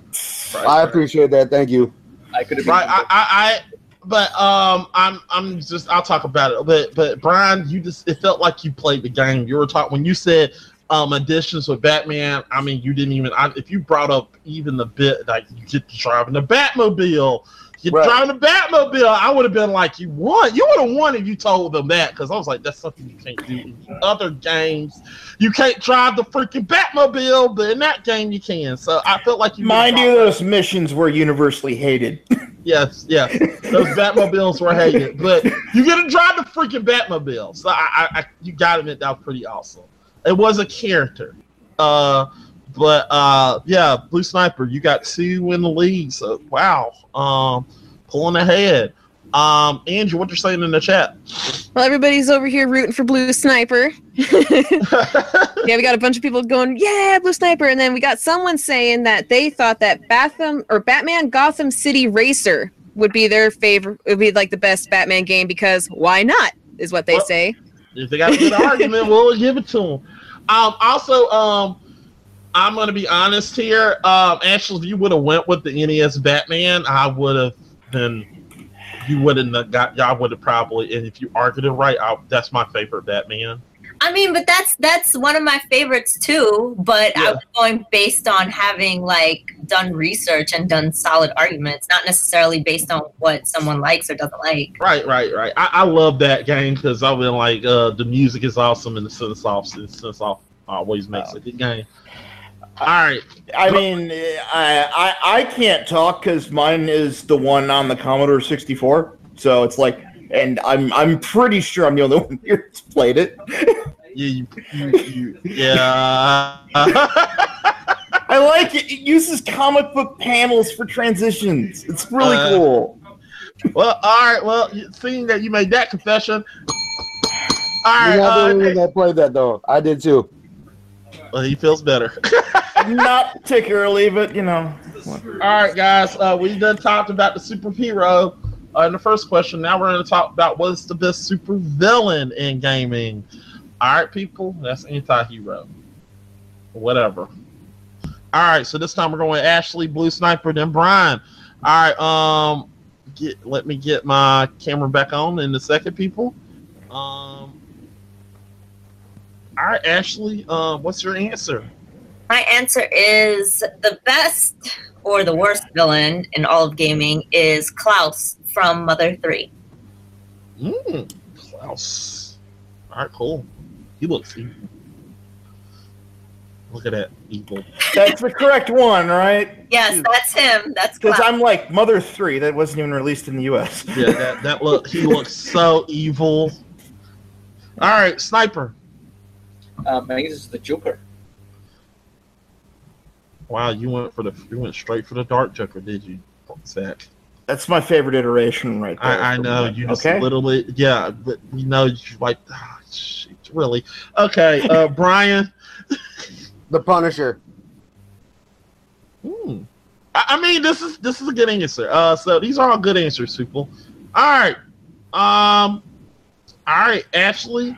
I appreciate that. Thank you. I could have. Right, I, I, I, but um, I'm, I'm just, I'll talk about it. But, but Brian, you just, it felt like you played the game. You were talking when you said um additions with Batman. I mean, you didn't even. I, if you brought up even the bit like you get to driving the Batmobile, you're right. driving the Batmobile, I would have been like, you won. You would have won if you told them that because I was like, that's something you can't do in other games. You can't drive the freaking Batmobile, but in that game you can. So I felt like you. Mind you, those missions were universally hated. yes, yes, those Batmobiles were hated, but you get to drive the freaking Batmobile. So I, I, I you got to admit that was pretty awesome. It was a character. Uh, but uh, yeah, Blue Sniper, you got two in the league. So wow, um, pulling ahead. Um, Andrew, what you're saying in the chat? Well, everybody's over here rooting for Blue Sniper. yeah, we got a bunch of people going, "Yeah, Blue Sniper," and then we got someone saying that they thought that Batham or Batman Gotham City Racer would be their favorite. Would be like the best Batman game because why not? Is what they well, say. If they got a good argument, we'll give it to them. Um, also, um, I'm gonna be honest here. Um, actually, if you would have went with the NES Batman, I would have been. You wouldn't have got. Y'all would have probably. And if you argued it right, I, that's my favorite Batman. I mean, but that's that's one of my favorites too. But yeah. I was going based on having like done research and done solid arguments, not necessarily based on what someone likes or doesn't like. Right, right, right. I, I love that game because I've been like, uh, the music is awesome and the synth off, synth off always makes wow. a good game. All right. I mean, I I, I can't talk because mine is the one on the Commodore 64. So it's like, and I'm I'm pretty sure I'm the only one here that's played it. You, you, you, yeah. I like it. It uses comic book panels for transitions. It's really Uh, cool. well, all right. Well, seeing that you made that confession, all You're not the right. only Uh, one that played that though. I did too. well, he feels better. Not particularly, but you know. All right, guys. Uh, we done talked about the superhero uh, in the first question. Now we're going to talk about what's the best supervillain in gaming. All right, people. That's anti-hero. Whatever. All right. So this time we're going Ashley, Blue Sniper, then Brian. All right. Um, get let me get my camera back on in a second, people. Um. All right, Ashley. Uh, what's your answer? My answer is the best or the worst villain in all of gaming is Klaus from Mother 3. Mm, Klaus. All right, cool. He looks evil. Look at that evil. That's the correct one, right? Yes, that's him. That's Because I'm like Mother 3, that wasn't even released in the US. Yeah, that that look. He looks so evil. All right, sniper. Uh, mine is the Joker. Wow, you went for the you went straight for the dark Joker, did you, Zach? That's my favorite iteration right there. I, I know you just Okay. literally, yeah, but we know you like, ah, shit, really. Okay, uh, Brian. The Punisher. Hmm. I, I mean, this is this is a good answer. Uh, so these are all good answers, people. All right. Um. All right, Ashley.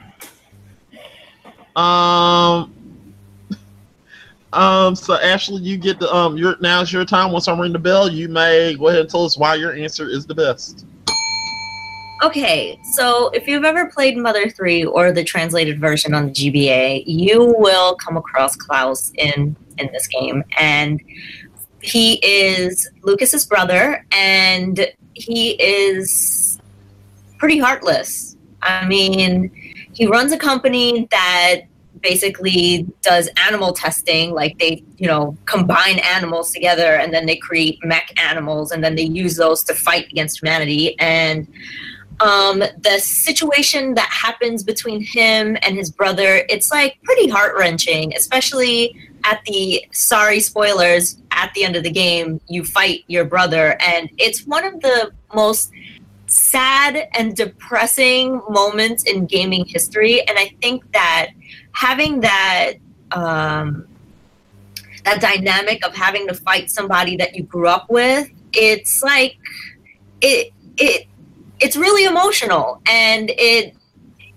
Um. Um. So Ashley, you get the um. Your now's your time. Once I ring the bell, you may go ahead and tell us why your answer is the best. Okay, so if you've ever played Mother 3 or the translated version on the GBA, you will come across Klaus in in this game and he is Lucas's brother and he is pretty heartless. I mean, he runs a company that basically does animal testing like they you know combine animals together and then they create mech animals and then they use those to fight against humanity and um, the situation that happens between him and his brother, it's like pretty heart wrenching, especially at the sorry spoilers at the end of the game. You fight your brother, and it's one of the most sad and depressing moments in gaming history. And I think that having that um, that dynamic of having to fight somebody that you grew up with, it's like it it it's really emotional and it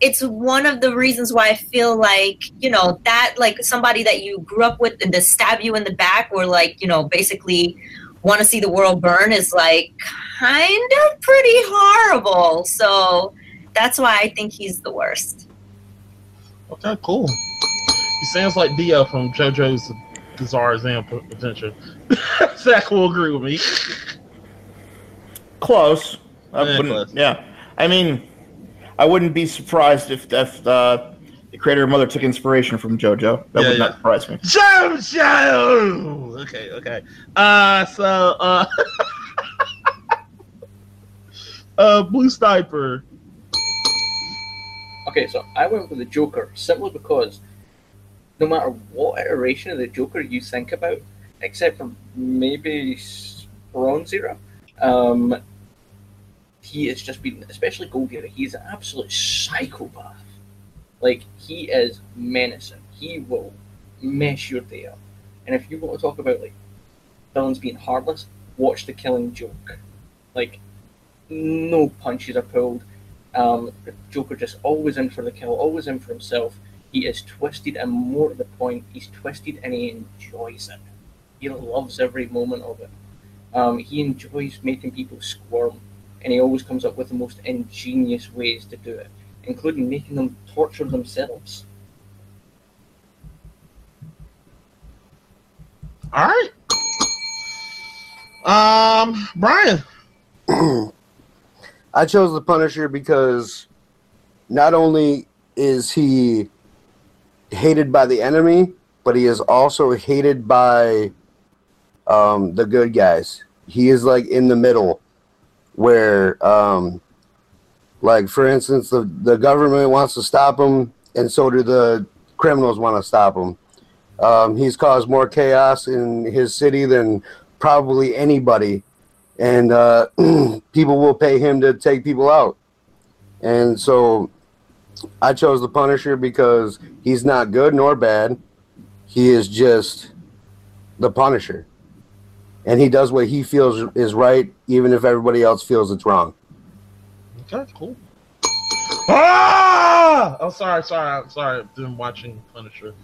it's one of the reasons why I feel like, you know, that like somebody that you grew up with and to stab you in the back or like, you know, basically want to see the world burn is like kind of pretty horrible. So that's why I think he's the worst. Okay, cool. He sounds like Dio from JoJo's Bizarre Adventure. Zach will agree with me. Close. I Yeah, wouldn't- close. yeah. I mean, I wouldn't be surprised if, if uh, the creator of Mother took inspiration from JoJo. That Yeah, would yeah. not surprise me. JoJo. Okay, okay. Uh, so uh, uh, Blue Sniper. Okay, so I went with the Joker simply because no matter what iteration of the Joker you think about, except for maybe Bronze Era, um, he has just been, especially Gold Era, he's an absolute psychopath. Like, he is menacing. He will mess your day up. And if you want to talk about, like, villains being heartless, watch The Killing Joke. Like, no punches are pulled. Um, Joker just always in for the kill, always in for himself. He is twisted, and more to the point, he's twisted and he enjoys it. He loves every moment of it. Um, he enjoys making people squirm, and he always comes up with the most ingenious ways to do it, including making them torture themselves. All right. Um, Brian. I chose the Punisher because not only is he hated by the enemy, but he is also hated by um, the good guys. He is like in the middle, where, um, like for instance, the the government wants to stop him, and so do the criminals want to stop him. Um, he's caused more chaos in his city than probably anybody, and uh, people will pay him to take people out. And so I chose the Punisher because he's not good nor bad. He is just the Punisher. And he does what he feels is right, even if everybody else feels it's wrong. Okay, cool. Ah! Oh, sorry, sorry, I'm sorry. I've been watching Punisher.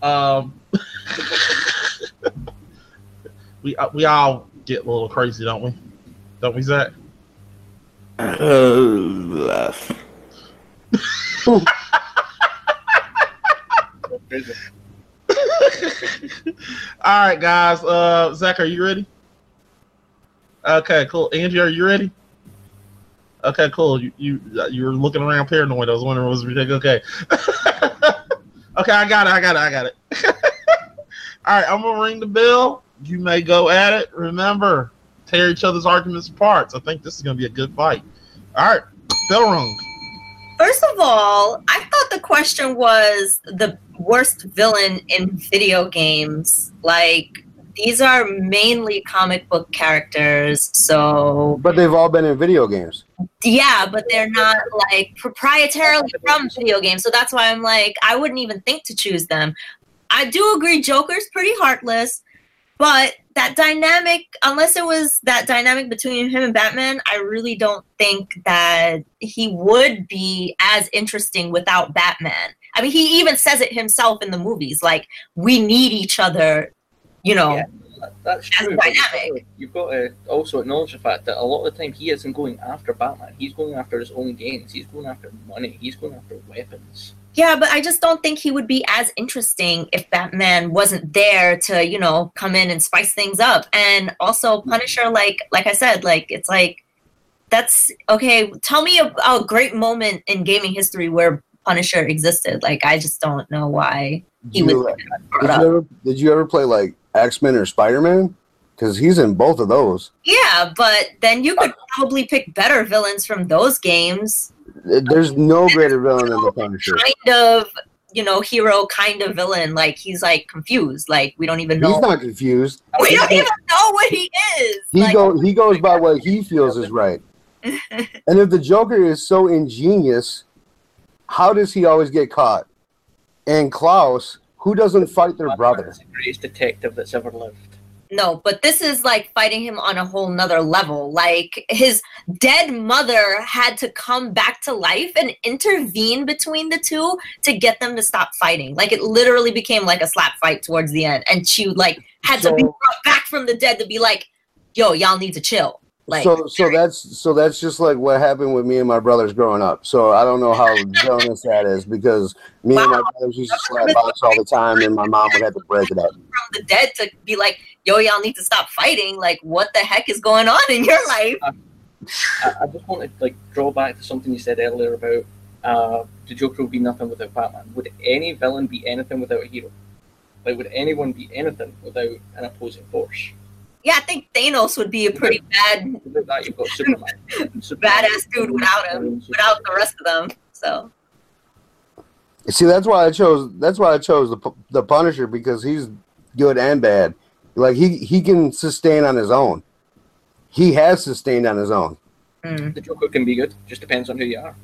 Um, we uh, we all get a little crazy, don't we? Don't we, Zach? Uh. All right, guys. Uh, Zach, are you ready? Okay, cool. Angie, are you ready? Okay, cool. You you you were looking around paranoid. I was wondering was. Okay. okay, I got it. I got it. I got it. All right, I'm gonna ring the bell. You may go at it. Remember, tear each other's arguments apart. I think this is gonna be a good fight. All right, bell rung. First of all, I thought the question was the worst villain in video games. Like, these are mainly comic book characters, so But they've all been in video games. yeah, but they're not like proprietarily from video games. So that's why I'm like, I wouldn't even think to choose them. I do agree, Joker's pretty heartless, but that dynamic, unless it was that dynamic between him and Batman, I really don't think that he would be as interesting without Batman. I mean, he even says it himself in the movies, like we need each other, you know. Yeah. That's As true. dynamic. You've got to also acknowledge the fact that a lot of the time he isn't going after Batman. He's going after his own gains. He's going after money. He's going after weapons. Yeah, but I just don't think he would be as interesting if Batman wasn't there to, you know, come in and spice things up. And also Punisher, like like I said, like it's like that's okay. Tell me a, a great moment in gaming history where Punisher existed. Like I just don't know why he Did was you, did, you ever, did you ever play like X Men or Spider Man? Because he's in both of those. Yeah, but then you could uh, probably pick better villains from those games. There's no greater villain than the Punisher. Kind of, you know, hero kind of villain. Like he's like confused. Like we don't even know. He's not confused. we don't even know what he is. He like, go he goes by what he feels is right. And if the Joker is so ingenious, how does he always get caught? And Klaus, who doesn't fight their brother? Batman's the greatest detective that's ever lived. No, but this is like fighting him on a whole nother level. Like his dead mother had to come back to life and intervene between the two to get them to stop fighting. Like it literally became like a slap fight towards the end. And she like had to be brought back from the dead to be like, yo, y'all need to chill. Like so so that's so that's just like what happened with me and my brothers growing up. So I don't know how villainous that is because me and my brothers used to slap box all the time and my mom would have to break it up. from the dead to be like, yo, y'all need to stop fighting. Like, what the heck is going on in your life? I, I just want to like draw back to something you said earlier about uh, the Joker would be nothing without Batman. Would any villain be anything without a hero? Like, would anyone be anything without an opposing force? Yeah, I think Thanos would be a pretty bad Without that, you've got Superman. Superman. badass dude without him, without the rest of them. So See, that's why I chose. That's why I chose the the Punisher because he's good and bad. Like he he can sustain on his own. He has sustained on his own. mm. The Joker can be good. Just depends on who you are.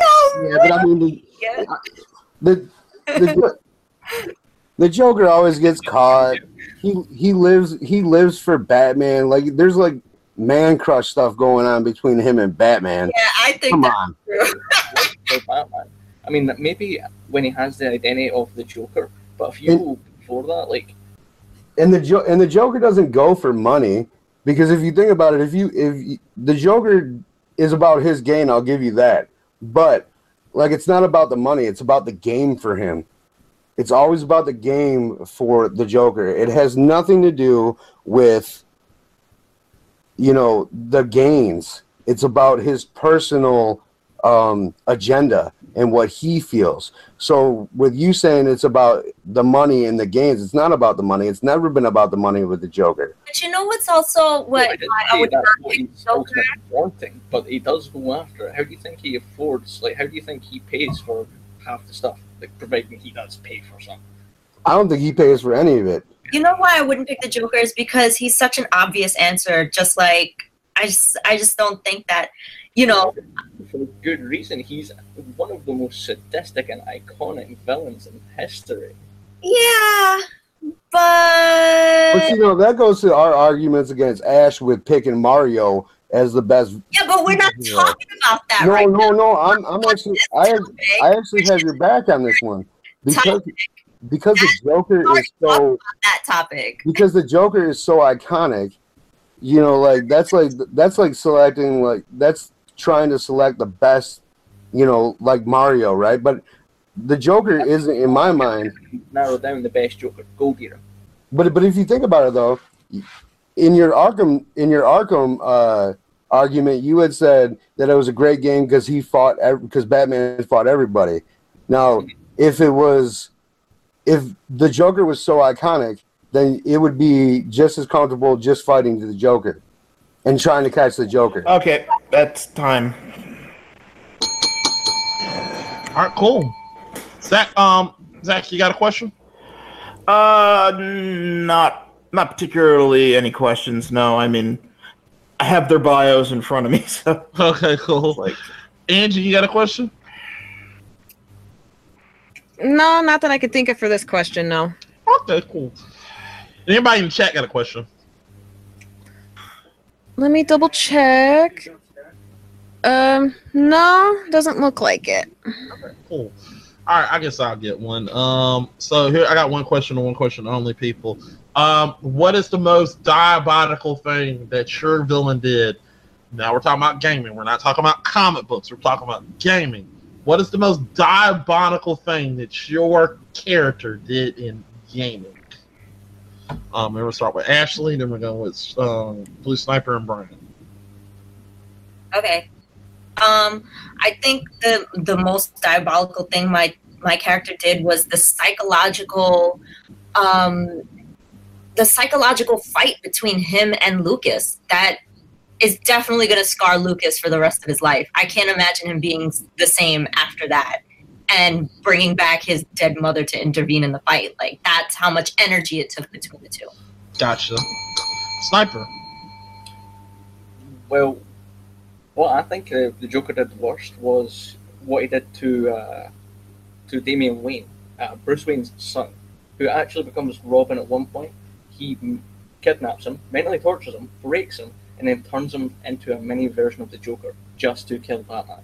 No. Yeah, but I mean the yeah. the the, the Joker always gets caught. He he lives he lives for Batman. Like there's like man crush stuff going on between him and Batman. yeah, I think Come that's on. true. for Batman. I mean, maybe when he has the identity of the Joker, but if you go before that, like, and the jo- and the Joker doesn't go for money because if you think about it, if you if you, the Joker is about his gain, I'll give you that. But like, it's not about the money; it's about the game for him. It's always about the game for the Joker. It has nothing to do with you know the gains. It's about his personal um, agenda. and what he feels. So with you saying it's about the money and the gains, it's not about the money. It's never been about the money with the Joker. But you know what's also what I I would that's not what pick Joker. wanting, but he does go after it. How do you think he affords? Like, how do you think he pays for half the stuff? Like, providing he does pay for some. I don't think he pays for any of it. You know why I wouldn't pick the Joker is because he's such an obvious answer. Just like I just I just don't think that you know For good reason. He's one of the most sadistic and iconic villains in history. yeah, But but you know that goes to our arguments against Ash with picking Mario as the best. yeah, but we're not Yeah. talking about that No, right no, now. no. I'm, I'm actually, I, I actually have your back on this one because because the Joker is so that topic. because the Joker is so iconic. You know, like that's like that's like selecting like that's trying to select the best. You know, like Mario, right? But the Joker isn't in my mind. Narrow down the best Joker. Gold era. But but if you think about it though, in your Arkham in your Arkham uh, argument, you had said that it was a great game because he fought because Batman fought everybody. Now, if it was, if the Joker was so iconic, then it would be just as comfortable just fighting the Joker and trying to catch the Joker. Okay, that's time. All right, cool. Zach, um, Zach, you got a question? Uh, not not particularly any questions. No, I mean, I have their bios in front of me, so Okay, cool. like, Angie, you got a question? No, not that I could think of for this question. No. Okay, cool. Anybody in the chat got a question? Let me double check. Um, no, doesn't look like it. Okay, cool. All right, I guess I'll get one. Um, so here I got one question and one question only, people. Um, what is the most diabolical thing that your villain did? Now we're talking about gaming. We're not talking about comic books. We're talking about gaming. What is the most diabolical thing that your character did in gaming? Um, and we'll start with Ashley, then we're going with um, Blue Sniper and Brian. Okay. Um, I think the the most diabolical thing my my character did was the psychological, um, the psychological fight between him and Lucas. That is definitely going to scar Lucas for the rest of his life. I can't imagine him being the same after that. And bringing back his dead mother to intervene in the fight. Like, that's how much energy it took between the two. Gotcha. Sniper. Well, what I think uh, the Joker did worst was what he did to uh, to Damian Wayne, uh, Bruce Wayne's son, who actually becomes Robin at one point. He kidnaps him, mentally tortures him, breaks him, and then turns him into a mini version of the Joker just to kill Batman.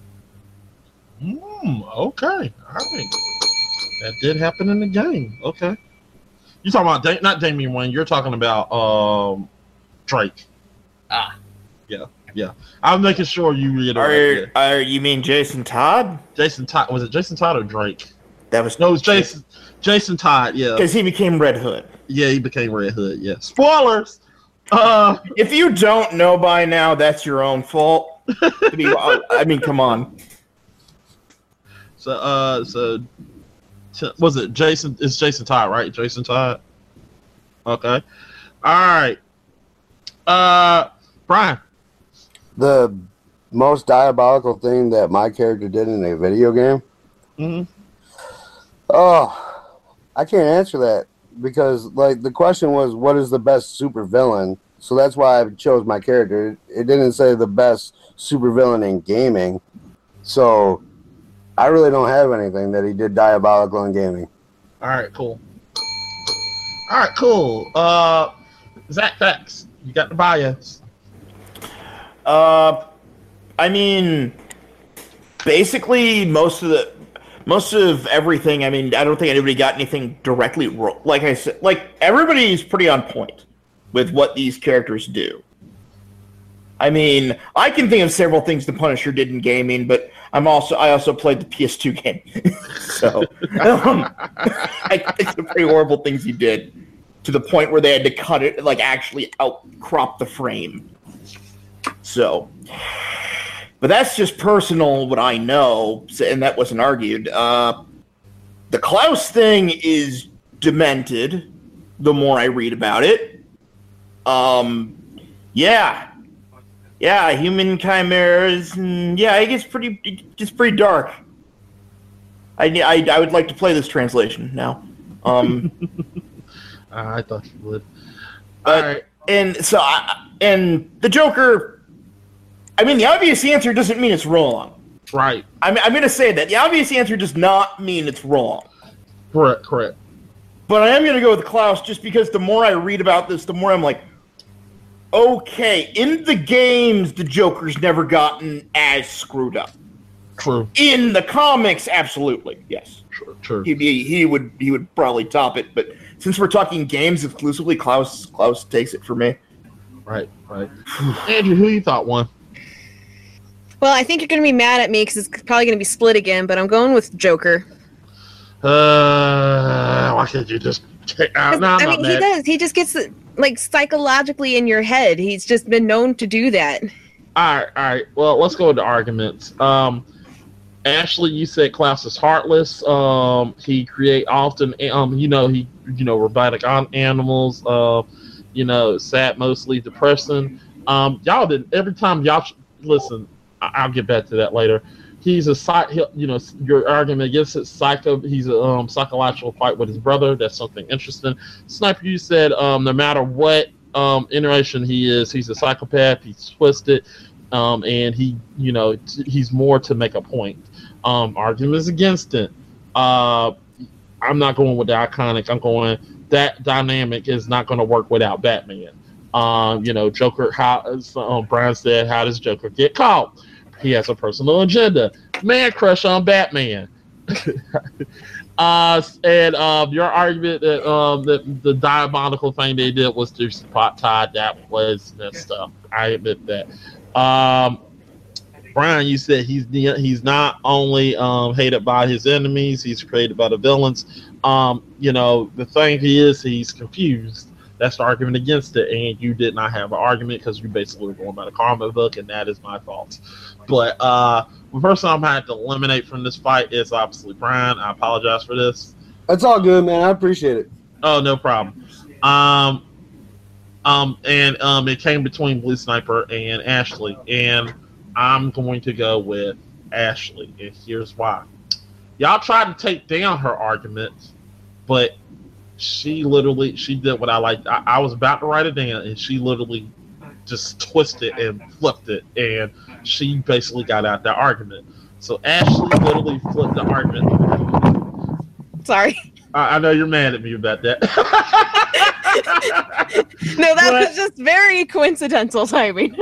Hmm. Okay. All right. That did happen in the game. Okay. You talking about da- not Damian Wayne? You're talking about um Drake. Ah. Yeah. Yeah. I'm making sure you reiterate. are yeah. are you mean Jason Todd? Jason Todd was it Jason Todd or Drake? That was No, it was Jason. Jason Todd. Yeah. because he became Red Hood. Yeah. He became Red Hood. Yeah. Spoilers. Uh. If you don't know by now, that's your own fault. I mean, I mean, come on. So. Uh. So. Was it Jason? It's Jason Todd, right? Jason Todd. Okay. All right. Uh. Brian. The most diabolical thing that my character did in a video game. hmm Oh, I can't answer that because like the question was what is the best supervillain? So that's why I chose my character. It, it didn't say the best supervillain in gaming. So I really don't have anything that he did diabolical in gaming. All right, cool. All right, cool. Uh, Zach Fax, you got the bias. Uh, I mean, basically most of the most of everything. I mean, I don't think anybody got anything directly wrong. Like I said, like everybody's pretty on point with what these characters do. I mean, I can think of several things the Punisher did in gaming, but I'm also I also played the PS2 game, so um, I think some pretty horrible things he did to the point where they had to cut it, like actually out crop the frame. So, but that's just personal what I know, and that wasn't argued. Uh, the Klaus thing is demented. The more I read about it, um, yeah, yeah, human chimeras, and yeah, it gets pretty, it gets pretty dark. I, I, I would like to play this translation now. Um, I thought you would. But- All right. and so I, and the Joker. I mean, the obvious answer doesn't mean it's wrong. Right. I'm, I'm going to say that the obvious answer does not mean it's wrong. Correct. Correct. But I am going to go with Klaus just because the more I read about this, the more I'm like, okay, in the games, the Joker's never gotten as screwed up. True. In the comics, absolutely, yes. Sure, True. He, he, he would he would probably top it. But since we're talking games exclusively, Klaus Klaus takes it for me. Right. Right. Andrew, who you thought won? Well, I think you're going to be mad at me because it's probably going to be split again, but I'm going with Joker. Uh, why can't you just? Uh, no, I mean, he does. He just gets like psychologically in your head. He's just been known to do that. All right, all right. Well, let's go into arguments. Um, Ashley, you said Klaus is heartless. Um, he create often, um, you know, he, you know, robotic on animals. Uh, you know, sad, mostly depressing. Um, y'all did every time y'all listen. I'll get back to that later. He's a psych, you know, your argument against it. Psycho. He's a um, psychological fight with his brother. That's something interesting. Sniper, you said um, no matter what um, iteration he is, he's a psychopath. He's twisted, um, and he, you know, t- he's more to make a point. Um, arguments against it. Uh, I'm not going with the iconic. I'm going that dynamic is not going to work without Batman. Um, you know, Joker. How um, Brian said, how does Joker get caught? He has a personal agenda. Man crush on Batman. uh, and um, your argument that um, the diabolical thing they did was to spot Todd. That was messed up. I admit that. Um, Brian, you said he's he's not only um, hated by his enemies, he's created by the villains. Um, you know, the thing he is, he's confused. That's the argument against it, and you did not have an argument because you basically were going by the karma book, and that is my fault. But uh, the person I'm had to eliminate from this fight is obviously Brian. I apologize for this. That's all good, man. I appreciate it. Oh, no problem. Um, um, and um, it came between Blue Sniper and Ashley, and I'm going to go with Ashley, and here's why. Y'all tried to take down her arguments, but she literally she did what I liked. I, I was about to write it down, and she literally just twisted and flipped it, and she basically got out that argument. So Ashley literally flipped the argument. Sorry. I, I know you're mad at me about that. No, that But- was just very coincidental timing.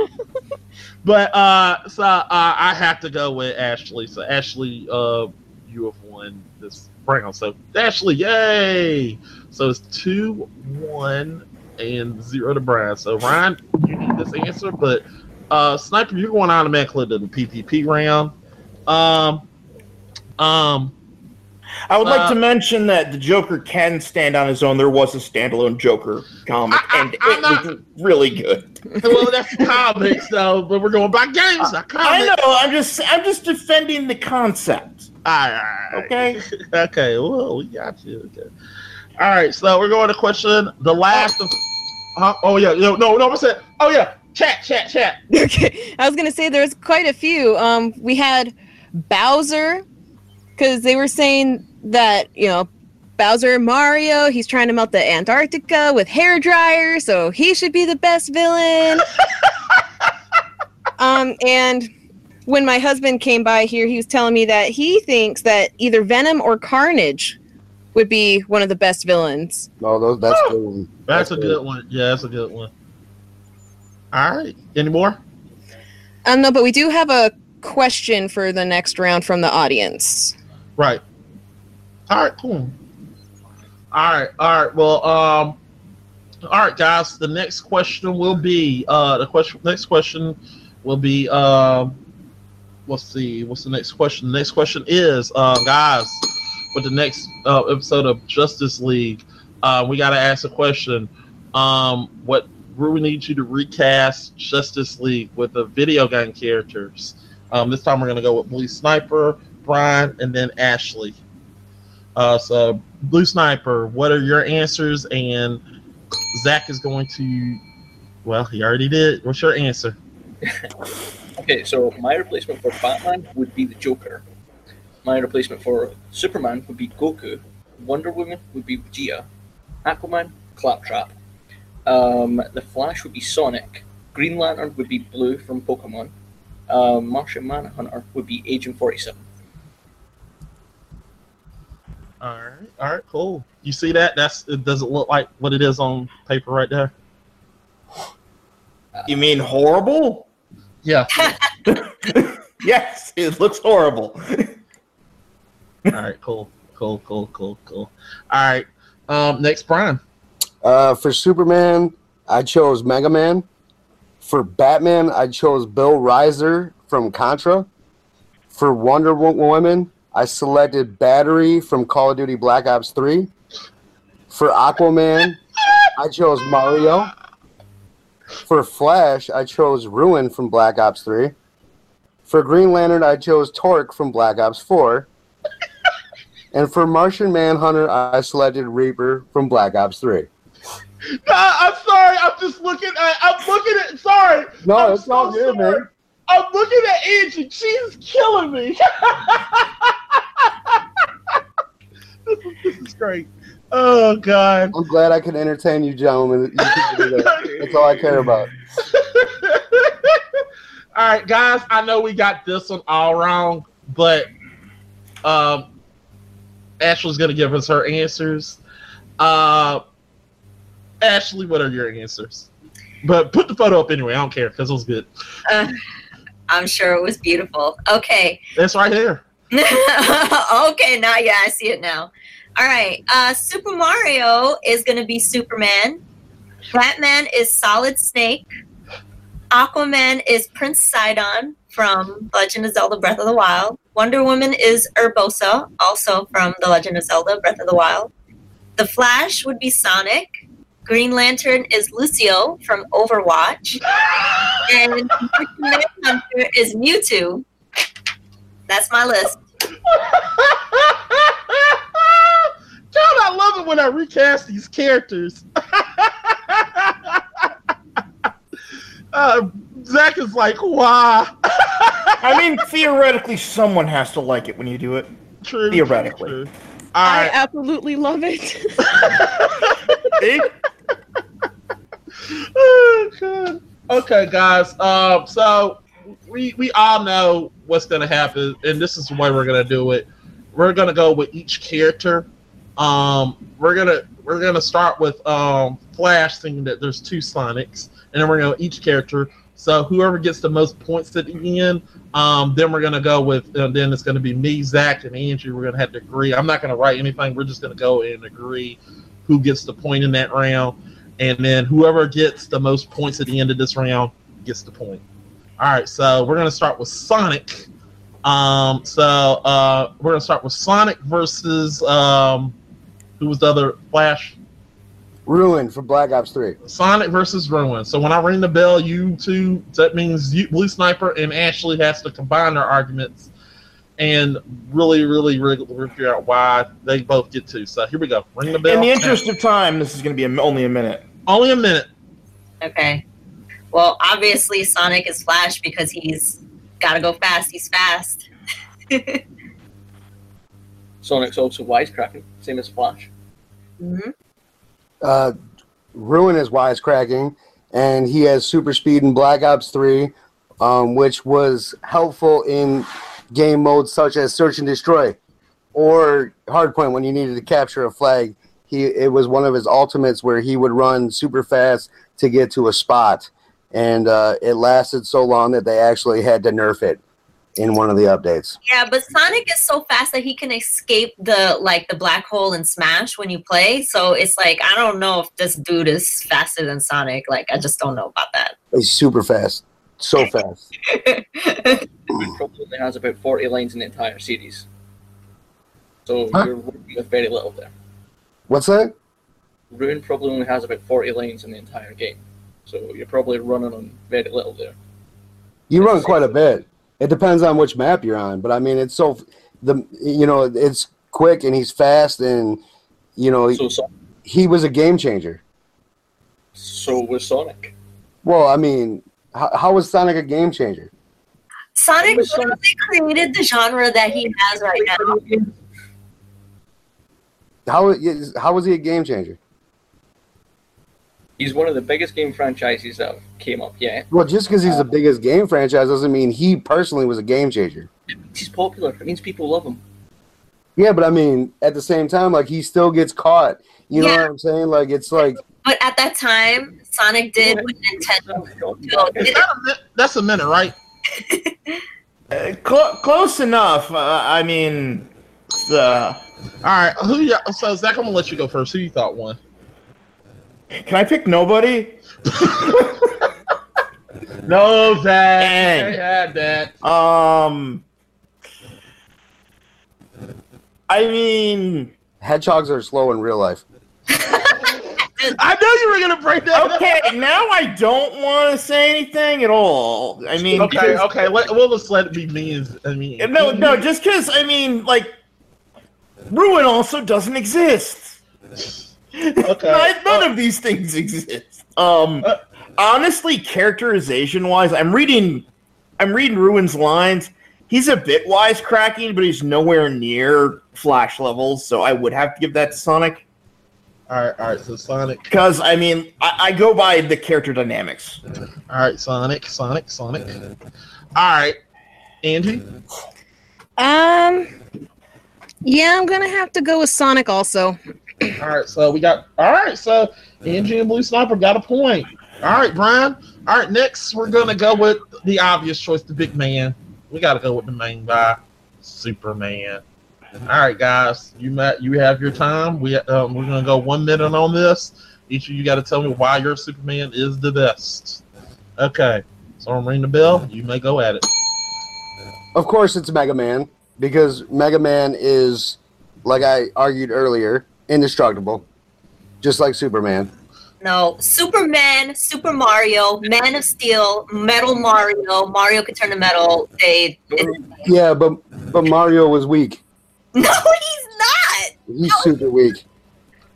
But uh, so uh, I have to go with Ashley. So Ashley, uh, you have won this round. So Ashley, yay! So it's two, one, and zero to Brad. So Ryan, you need this answer, but uh, Sniper, you're going automatically to the PvP round. Um, um, I would Uh, like to mention that the Joker can stand on his own. There was a standalone Joker comic, I- I- and I'm it not- was really good. well, that's comics, though. But we're going by games, not I know. I'm just I'm just defending the concept. All right. Okay. okay. Well, we got you. Okay. All right. So we're going to question the last of. Huh? Oh yeah. No. No. No. What's that? Oh yeah. Chat. Chat. Chat. okay, I was gonna say there's quite a few. Um, we had Bowser, because they were saying that you know Bowser Mario, he's trying to melt the Antarctica with hair dryer, so he should be the best villain. um, and when my husband came by here, he was telling me that he thinks that either Venom or Carnage would be one of the best villains. No, those, that's a good one. That's a good one. Yeah, that's a good one. All right. Any more? Um, no, but we do have a question for the next round from the audience. Right. All right. Cool. All right. All right. Well. Um. All right, guys. The next question will be. Uh. The question. Next question will be. Um. let's see. What's the next question? The next question is, uh, guys, with the next uh, episode of Justice League, uh, we got to ask a question. Um, what we need you to recast Justice League with the video game characters. Um, this time we're gonna go with Blue Sniper, Brian, and then Ashley. Uh, so Blue Sniper, what are your answers? And Zach is going to. Well, he already did. What's your answer? Okay, so my replacement for Batman would be the Joker. My replacement for Superman would be Goku. Wonder Woman would be Vegeta. Aquaman, Claptrap. Um, the Flash would be Sonic. Green Lantern would be Blue from Pokemon. Um, Martian Manhunter would be Agent 47. All right, all right, cool. You see that? That's it. Doesn't look like what it is on paper right there. You mean horrible? Yeah. Yes, it looks horrible. all right, cool, cool, cool, cool, cool. All right. Um, next, Brian. Uh, for Superman, I chose Mega Man. For Batman, I chose Bill Rizer from Contra. For Wonder Woman, I selected Battery from Call of Duty Black Ops 3. For Aquaman, I chose Mario. For Flash, I chose Ruin from Black Ops 3. For Green Lantern, I chose Torque from Black Ops 4. And for Martian Manhunter, I selected Reaper from Black Ops 3. No, I'm sorry. I'm just looking at. I'm looking at. Sorry. No, I'm it's all good, sorry. man. I'm looking at Angie. She's killing me. this, is, this is great. Oh God. I'm glad I can entertain you, gentlemen. You can do that. That's all I care about. all right, guys. I know we got this one all wrong, but um, Ashley's gonna give us her answers. Uh, Ashley, what are your answers? But put the photo up anyway. I don't care because it was good. Uh, I'm sure it was beautiful. Okay. That's right there. okay, now yeah, I see it now. All right. Uh, Super Mario is going to be Superman. Batman is Solid Snake. Aquaman is Prince Sidon from Legend of Zelda Breath of the Wild. Wonder Woman is Urbosa, also from The Legend of Zelda Breath of the Wild. The Flash would be Sonic. Green Lantern is Lucio from Overwatch. And Manhunter is Mewtwo. That's my list. God, I love it when I recast these characters. uh, Zach is like, why? I mean, theoretically, someone has to like it when you do it. True. Theoretically. true, true. All I right. absolutely love it. Oh, God. Okay, guys. Um, so we we all know what's gonna happen, and this is the way we're gonna do it. We're gonna go with each character. Um, we're gonna we're gonna start with um Flash, thinking that there's two Sonics, and then we're gonna go each character. So whoever gets the most points at the end, um, then we're gonna go with, and then it's gonna be me, Zach, and Andrew. We're gonna have to agree. I'm not gonna write anything. We're just gonna go and agree who gets the point in that round and then whoever gets the most points at the end of this round gets the point. All right, so we're gonna start with Sonic. Um, so uh, we're gonna start with Sonic versus um, who was the other Flash? Ruin for Black Ops 3. Sonic versus Ruin. So when I ring the bell, you two, that means you, Blue Sniper and Ashley has to combine their arguments and really, really, really figure out why they both get two. So here we go. Ring the bell. In the interest of time, this is going to be a, only a minute. only a minute. Okay. Well, obviously Sonic is Flash because he's got to go fast. He's fast. Sonic's also wisecracking, same as Flash. hmm Uh, Ruin is wisecracking, and he has super speed in Black Ops 3, um, which was helpful in game modes such as Search and Destroy or Hardpoint when you needed to capture a flag. He it was one of his ultimates where he would run super fast to get to a spot, and uh, it lasted so long that they actually had to nerf it in one of the updates. Yeah, but Sonic is so fast that he can escape the like the black hole in Smash when you play. So it's like I don't know if this dude is faster than Sonic. Like I just don't know about that. He's super fast, so fast. It probably has about 40 lines in the entire series. So Huh? you're working with very little there. What's that? Ruin probably only has about 40 lines in the entire game. So you're probably running on very little there. You run quite a bit. It depends on which map you're on, but I mean, it's so the you know it's quick and he's fast and you know So, so, he was a game changer. so was Sonic. Well, I mean, how, how was Sonic a game changer? Sonic Sonic- literally created the genre that he has right now. How is how was he a game changer? He's one of the biggest game franchises that came up yet. Well, just because he's the biggest game franchise doesn't mean he personally was a game changer. He's popular. It means people love him. Yeah, but I mean, at the same time, like he still gets caught. You know what I'm saying? Like it's like But at that time, Sonic did what Nintendo Is that a min- that's a minute, right? Uh, cl- close enough. Uh, I mean, uh, All right. Who? You, so Zach, I'm gonna let you go first. Who you thought won? Can I pick nobody? No, Zach. I had that. Um, I mean, hedgehogs are slow in real life. I knew you were gonna break that. up. okay, now I don't want to say anything at all. I mean, Okay. because- Okay. Let, we'll just let it be me. As, I mean, No, no, just because I mean, like, ruin also doesn't exist. Okay. None, none of these things exist. Um, Uh, honestly, characterization wise, I'm reading, I'm reading Ruin's lines. He's a bit wisecracking, but he's nowhere near Flash levels. So I would have to give that to Sonic All right. All right. So Sonic. because I mean, I, I go by the character dynamics. All right. Sonic. Sonic. Sonic. All right. Angie. Um, yeah, I'm gonna have to go with Sonic also. All right. So we got. All right. So Angie and Blue Sniper got a point. All right, Brian. All right. Next, we're gonna go with the obvious choice, the big man. We got to go with the main guy, Superman. All right, guys. You met. You have your time. We um, we're gonna go one minute on this. Each of you got to tell me why your Superman is the best. Okay. So I'm ringing the bell. You may go at it. Of course, it's Mega Man because Mega Man is, like I argued earlier, indestructible, just like Superman. No, Superman, Super Mario, Man of Steel, Metal Mario, Mario could turn to metal. They it- Yeah, but but Mario was weak. no, he's not. He's super weak.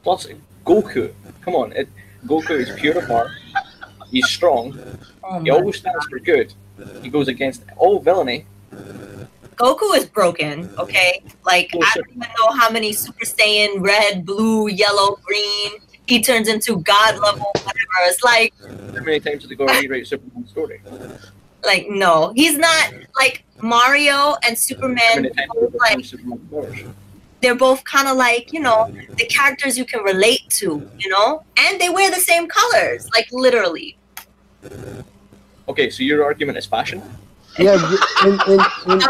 Plus, Goku. Come on, it, Goku is pure of heart. He's strong. Oh he always stands for good. He goes against all villainy. Goku is broken. Okay, like Oh, I don't even know how many Super Saiyan red, blue, yellow, green. He turns into God level whatever. It's like How many times did they go rewrite Superman's story? like no, he's not like Mario and Superman. both, they Like change Superman's powers? they're both kind of like you know the characters you can relate to, you know, and they wear the same colors, like literally. Okay, so your argument is fashion. Yeah, and, and, and, Uh,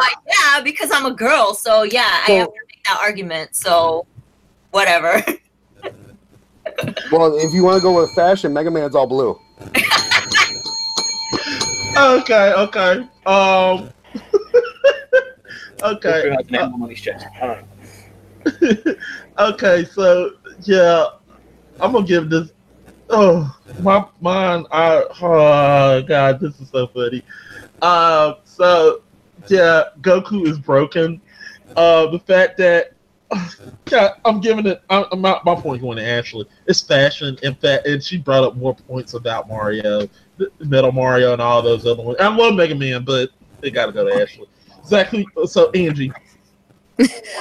yeah, because I'm a girl, so yeah, I have to make that argument. So whatever. well, if you want to go with fashion, Mega Man's all blue. Okay. Okay. Um. okay. Goku has an emblem on his chest. I don't know. okay, so yeah, I'm gonna give this. Oh, my mine. I oh god, this is so funny. Uh, so yeah, Goku is broken. Uh, the fact that God, I'm giving it. I'm, not, my point going to Ashley. It's fashion. In fact, and she brought up more points about Mario, Metal Mario, and all those other ones. I love Mega Man, but it got to go to Ashley. Exactly. So Angie.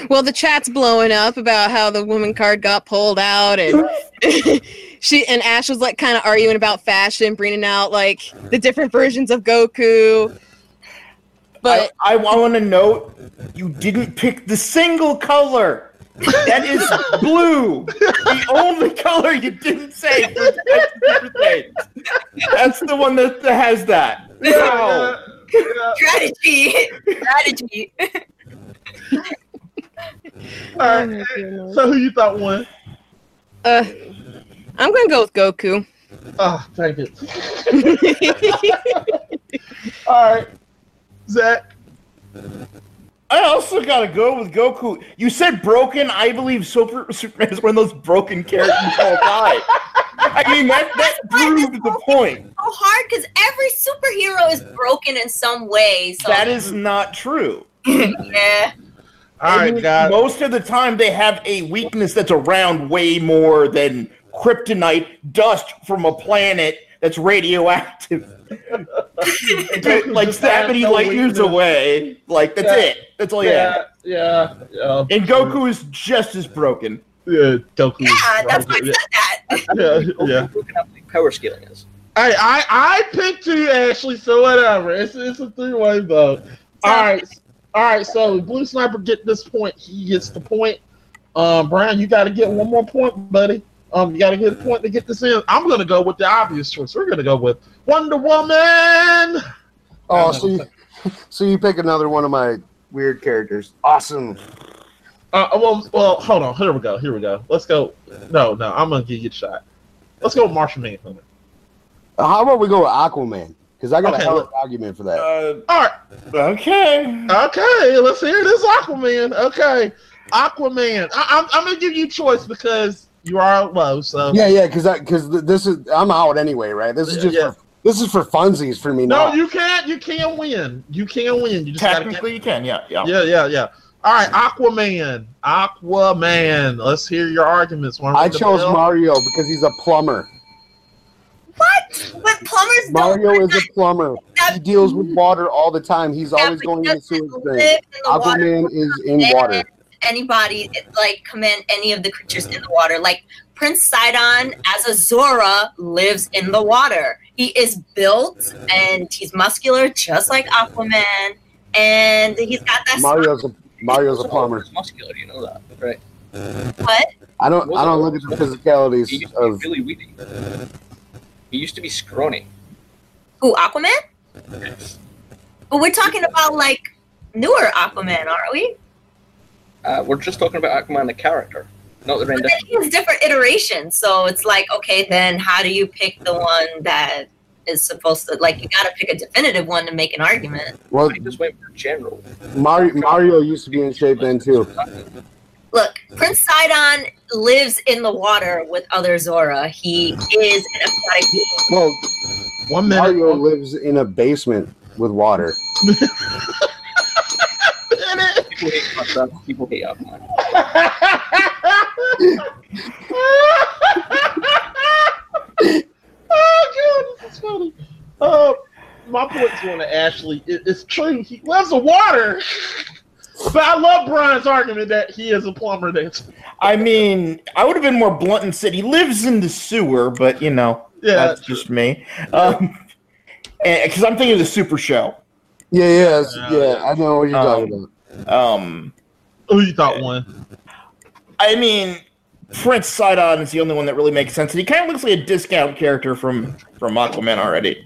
Well, the chat's blowing up about how the woman card got pulled out, and she and Ash was like kind of arguing about fashion, bringing out like the different versions of Goku. But I, I want to note you didn't pick the single color. That is blue. The only color you didn't say. For Super Saiyan. That's the one that, that has that. Wow. Strategy, strategy. All right. So who you thought won? uh, I'm gonna go with Goku. Oh, thank it. All right, Zach. I also gotta go with Goku. You said broken. I believe Super Superman is one of those broken characters all time. I mean that that proved the point. So hard because every superhero is broken in some way. So That is not true. yeah. All I mean, guys. Most of the time, they have a weakness that's around way more than kryptonite dust from a planet that's radioactive. It's like that many light years weakness. away. Like that's Yeah. it. That's all you have. Yeah, yeah, yeah. And Goku is just as broken. Yeah, Goku. Yeah, that's why I said that. yeah, yeah. Broken up the power scaling is. Hey, I I picked you, Ashley. So whatever. It's it's a three way vote. All right, all right. So blue sniper get this point. He gets the point. Um, Brian, you got to get one more point, buddy. Um, you got to get a point to get this in. I'm gonna go with the obvious choice. We're gonna go with Wonder Woman. Oh, so you, so you pick another one of my weird characters. Awesome. Uh, well, well, hold on. Here we go. Here we go. Let's go. No, no. I'm gonna give you a shot. Let's go with Martian Manhunter. Uh, How about we go with Aquaman? Because I got Okay, a hell of an argument for that. Uh, All right. okay. Okay, let's hear this Aquaman. Okay, Aquaman. I, I'm, I'm gonna give you choice because you are low. So yeah, yeah, because because this is I'm out anyway, right? This is just Yeah. for, this is for funsies for me no, now. you can't. You can't win. You can't win. You just gotta. Technically, you can. Yeah, yeah. Yeah, yeah, yeah. All right, Aquaman. Aquaman. Let's hear your arguments. I chose bell? Mario because he's a plumber. What? But plumbers Mario don't is a plumber. He deals with water all the time. He's always going he in the doesn't sewage live drain. in the water. Aquaman is in water. Anybody like command any of the creatures in the water? Like Prince Sidon as a Zora lives in the water. He is built and he's muscular, just like Aquaman, and he's got that. Mario's a Mario's a plumber. He's muscular, you know that, right? What? I don't I don't look at the physicalities used of really weedy. He used to be scrawny. Who? Aquaman? But we're talking about like newer Aquaman, aren't we? Uh, we're just talking about Aquaman the character, not the But rendition. then he has different iterations, so it's like, okay, then how do you pick the one that is supposed to like? You got to pick a definitive one to make an argument. well I just went for general. Mario Mario used to be in shape then too. Look, Prince Sidon lives in the water with other Zora. He is an aquatic being. Well, One minute. Mario lives in a basement with water. minute. People hate Aquaman. People hate Aquaman. oh god, this is funny. Uh, my point's going to Ashley. It, it's true. He loves the water. But I love Brian's argument that he is a plumber. That's I mean, I would have been more blunt and said he lives in the sewer, but you know, yeah. that's just me. Um, because I'm thinking of the Super Show. Yeah, yeah, Yeah. yeah. I know what you're talking Um, about. Um, Who you thought won? I mean, Prince Sidon is the only one that really makes sense, and he kind of looks like a discount character from from Aquaman already.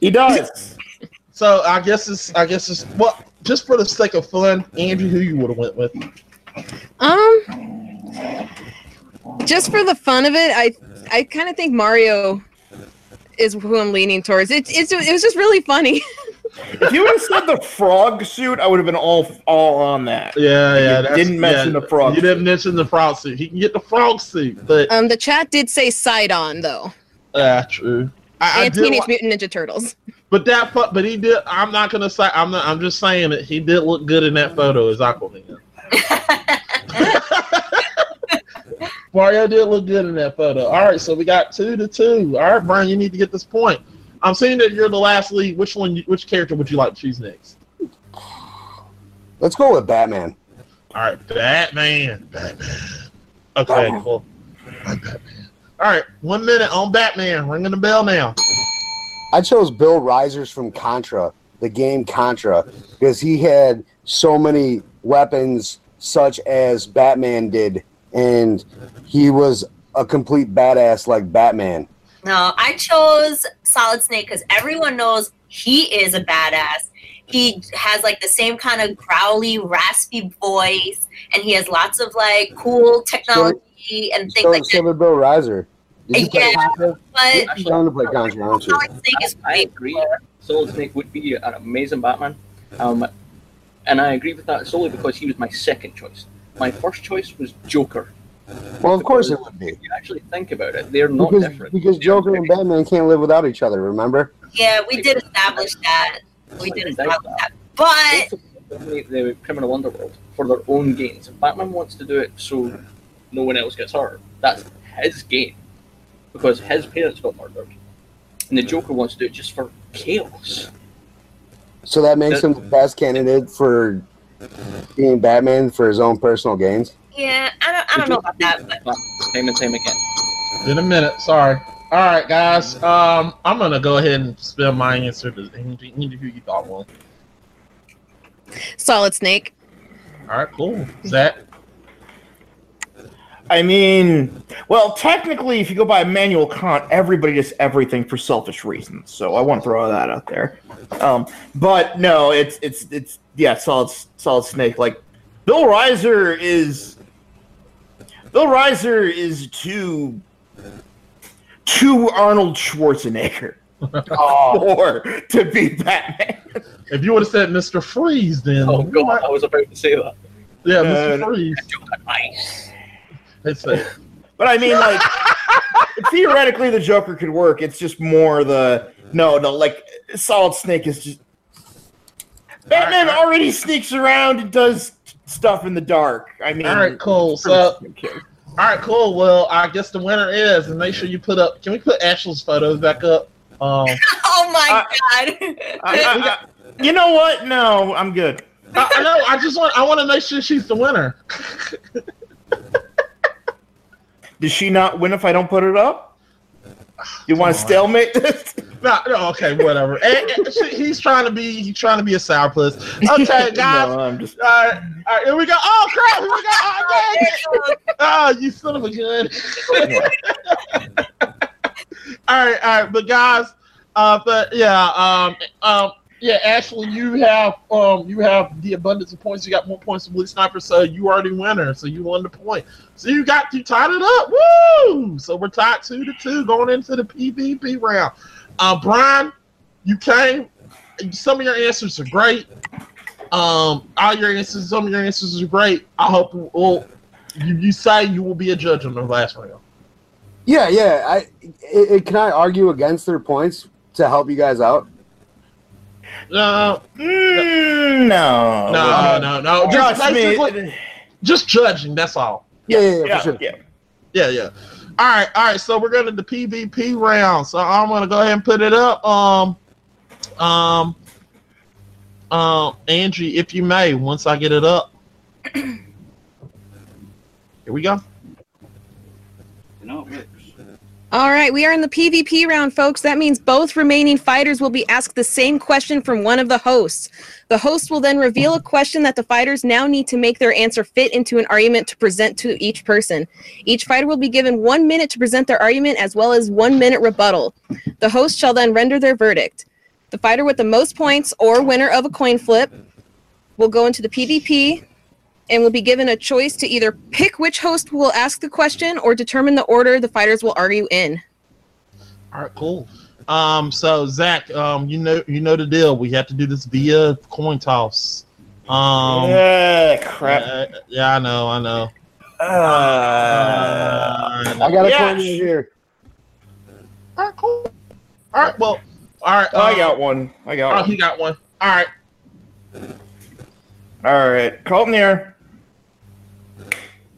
He does. So I guess it's I guess it's well just for the sake of fun, Andrew, who you would have went with? Um, just for the fun of it, I I kind of think Mario is who I'm leaning towards. It, it's it was just really funny. if you would have said the frog suit, I would have been all all on that. Yeah, yeah. You didn't mention yeah, the frog You didn't mention the frog suit. He can get the frog suit, but Um, the chat did say Sidon though, ah, true. I, I and did Teenage like- Mutant Ninja Turtles. but that, fu- but he did. I'm not gonna say. I'm not. I'm just saying that he did look good in that photo as Aquaman. Mario did look good in that photo. All right, so we got two to two. All right, Brian, you need to get this point. I'm seeing that you're the last lead. Which one? Which character would you like to choose next? Let's go with Batman. All right, Batman. Batman. Okay, Batman. cool. Batman. All right, one minute on Batman. Ringing the bell now. I chose Bill Rizers from Contra, the game Contra, because he had so many weapons, such as Batman did, and he was a complete badass like Batman. No, I chose Solid Snake because everyone knows he is a badass. He has like the same kind of growly, raspy voice, and he has lots of like cool technology and things So, like so that. did Bill Rizer. Did you play Yeah. Contra? But You're trying to play Contra, aren't you? Solid Snake is I great. agree. Solid Snake would be an amazing Batman. Um, and I agree with that solely because he was my second choice. My first choice was Joker. Well, of course it would be. If you actually think about it, they're not Because, different. because Joker and Batman can't live without each other, remember? Yeah, we did establish that. We did establish that. But Both of the criminal underworld for their own gains. Batman wants to do it so no one else gets hurt. That's his gain because his parents got murdered, and the Joker wants to do it just for chaos. So that makes him the best candidate for being Batman for his own personal gains. Yeah, I don't, I don't know about that. But Time and time again. In a minute, sorry. All right, guys. Um, I'm gonna go ahead and spill my answer to Angie. Angie, who you thought won? Solid Snake. All right, cool. Zach. I mean, well, technically, if you go by Immanuel Kant, everybody does everything for selfish reasons. So I want to throw that out there. Um, but no, it's it's it's yeah, solid solid snake. Like Bill Rizer is Bill Rizer is too too Arnold Schwarzenegger or to be Batman. If you would have said Mr. Freeze, then Oh god, I was about to say that. yeah, Uh, Mr. Freeze. Nice. It's a, But I mean, like theoretically, the Joker could work. It's just more the no, no. Like Solid Snake is just Batman already sneaks around and does stuff in the dark. I mean, all right, cool. So, all right, cool. Well, I guess the winner is, and make sure you put up. Can we put Ashley's photos back up? Um, oh my Uh, god! I- I- I- you know what? No, I'm good. I, I know. I just want. I want to make sure she's the winner. Does she not win if I don't put it up? You want to stalemate this? No, no, okay, whatever. And- and he's trying to be. He's trying to be a sourpuss. Okay, guys. no, I'm just. All right, all right, here we go. Oh crap! Here we go. Oh, dang oh you son of a gun. all right, all right, but guys, uh, but yeah, um, um, yeah, Ashley, you have um, you have the abundance of points. You got more points than Blue Sniper, so you the winner. So you won the point. So you got you tied it up. Woo! So we're tied two to two going into the PvP round. Uh, Brian, you came. Some of your answers are great. Um, all your answers, some of your answers are great. I hope well, you, you say you will be a judge on the last round. Yeah, yeah. I it, it- can I argue against their points to help you guys out? No, Mm, no. no, no, no. Just Trust basically, me. just judging. That's all. Yeah, yeah, yeah, Yeah, for sure. yeah. Yeah, yeah. All right, all right. So we're going to the PvP round. So I'm going to go ahead and put it up. Um, um, um, Angie, if you may, once I get it up. Here we go. You know, it works. All right, we are in the PvP round, folks. That means both remaining fighters will be asked the same question from one of the hosts. The host will then reveal a question that the fighters now need to make their answer fit into an argument to present to each person. Each fighter will be given one minute to present their argument as well as one minute rebuttal. The host shall then render their verdict. The fighter with the most points or winner of a coin flip will go into the PvP and will be given a choice to either pick which host will ask the question or determine the order the fighters will argue in. All right, cool. Um, so Zach, um, you know, you know the deal. We have to do this via coin toss. Um, Ah, crap. uh, yeah, I know, I know. Uh, Uh, I got a Yeah. coin right here. all right, cool. All right, well, all right. I uh, got one. I got one. Oh, got he got one. All right. All right. Colton here.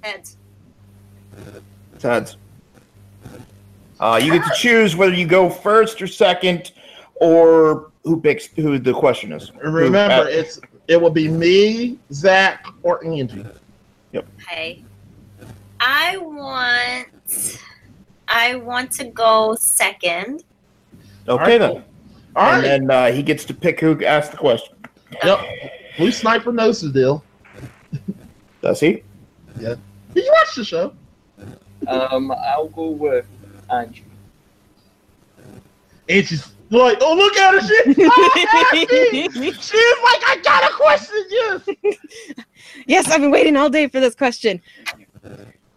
Heads. Heads. Uh, you get to choose whether you go first or second, or who picks who the question is. Remember, Who- it's it will be me, Zach, or Angie. Yep. Okay. I want. I want to go second. okay All right, then. cool. All right. and then uh, he gets to pick who asks the question. Yep. Blue Sniper knows the deal. Does he? Did you watch the show? Um, I'll go with Angie. Angie's like, oh look at her, she so happy. She's like, I got a question, yes. Yes, I've been waiting all day for this question.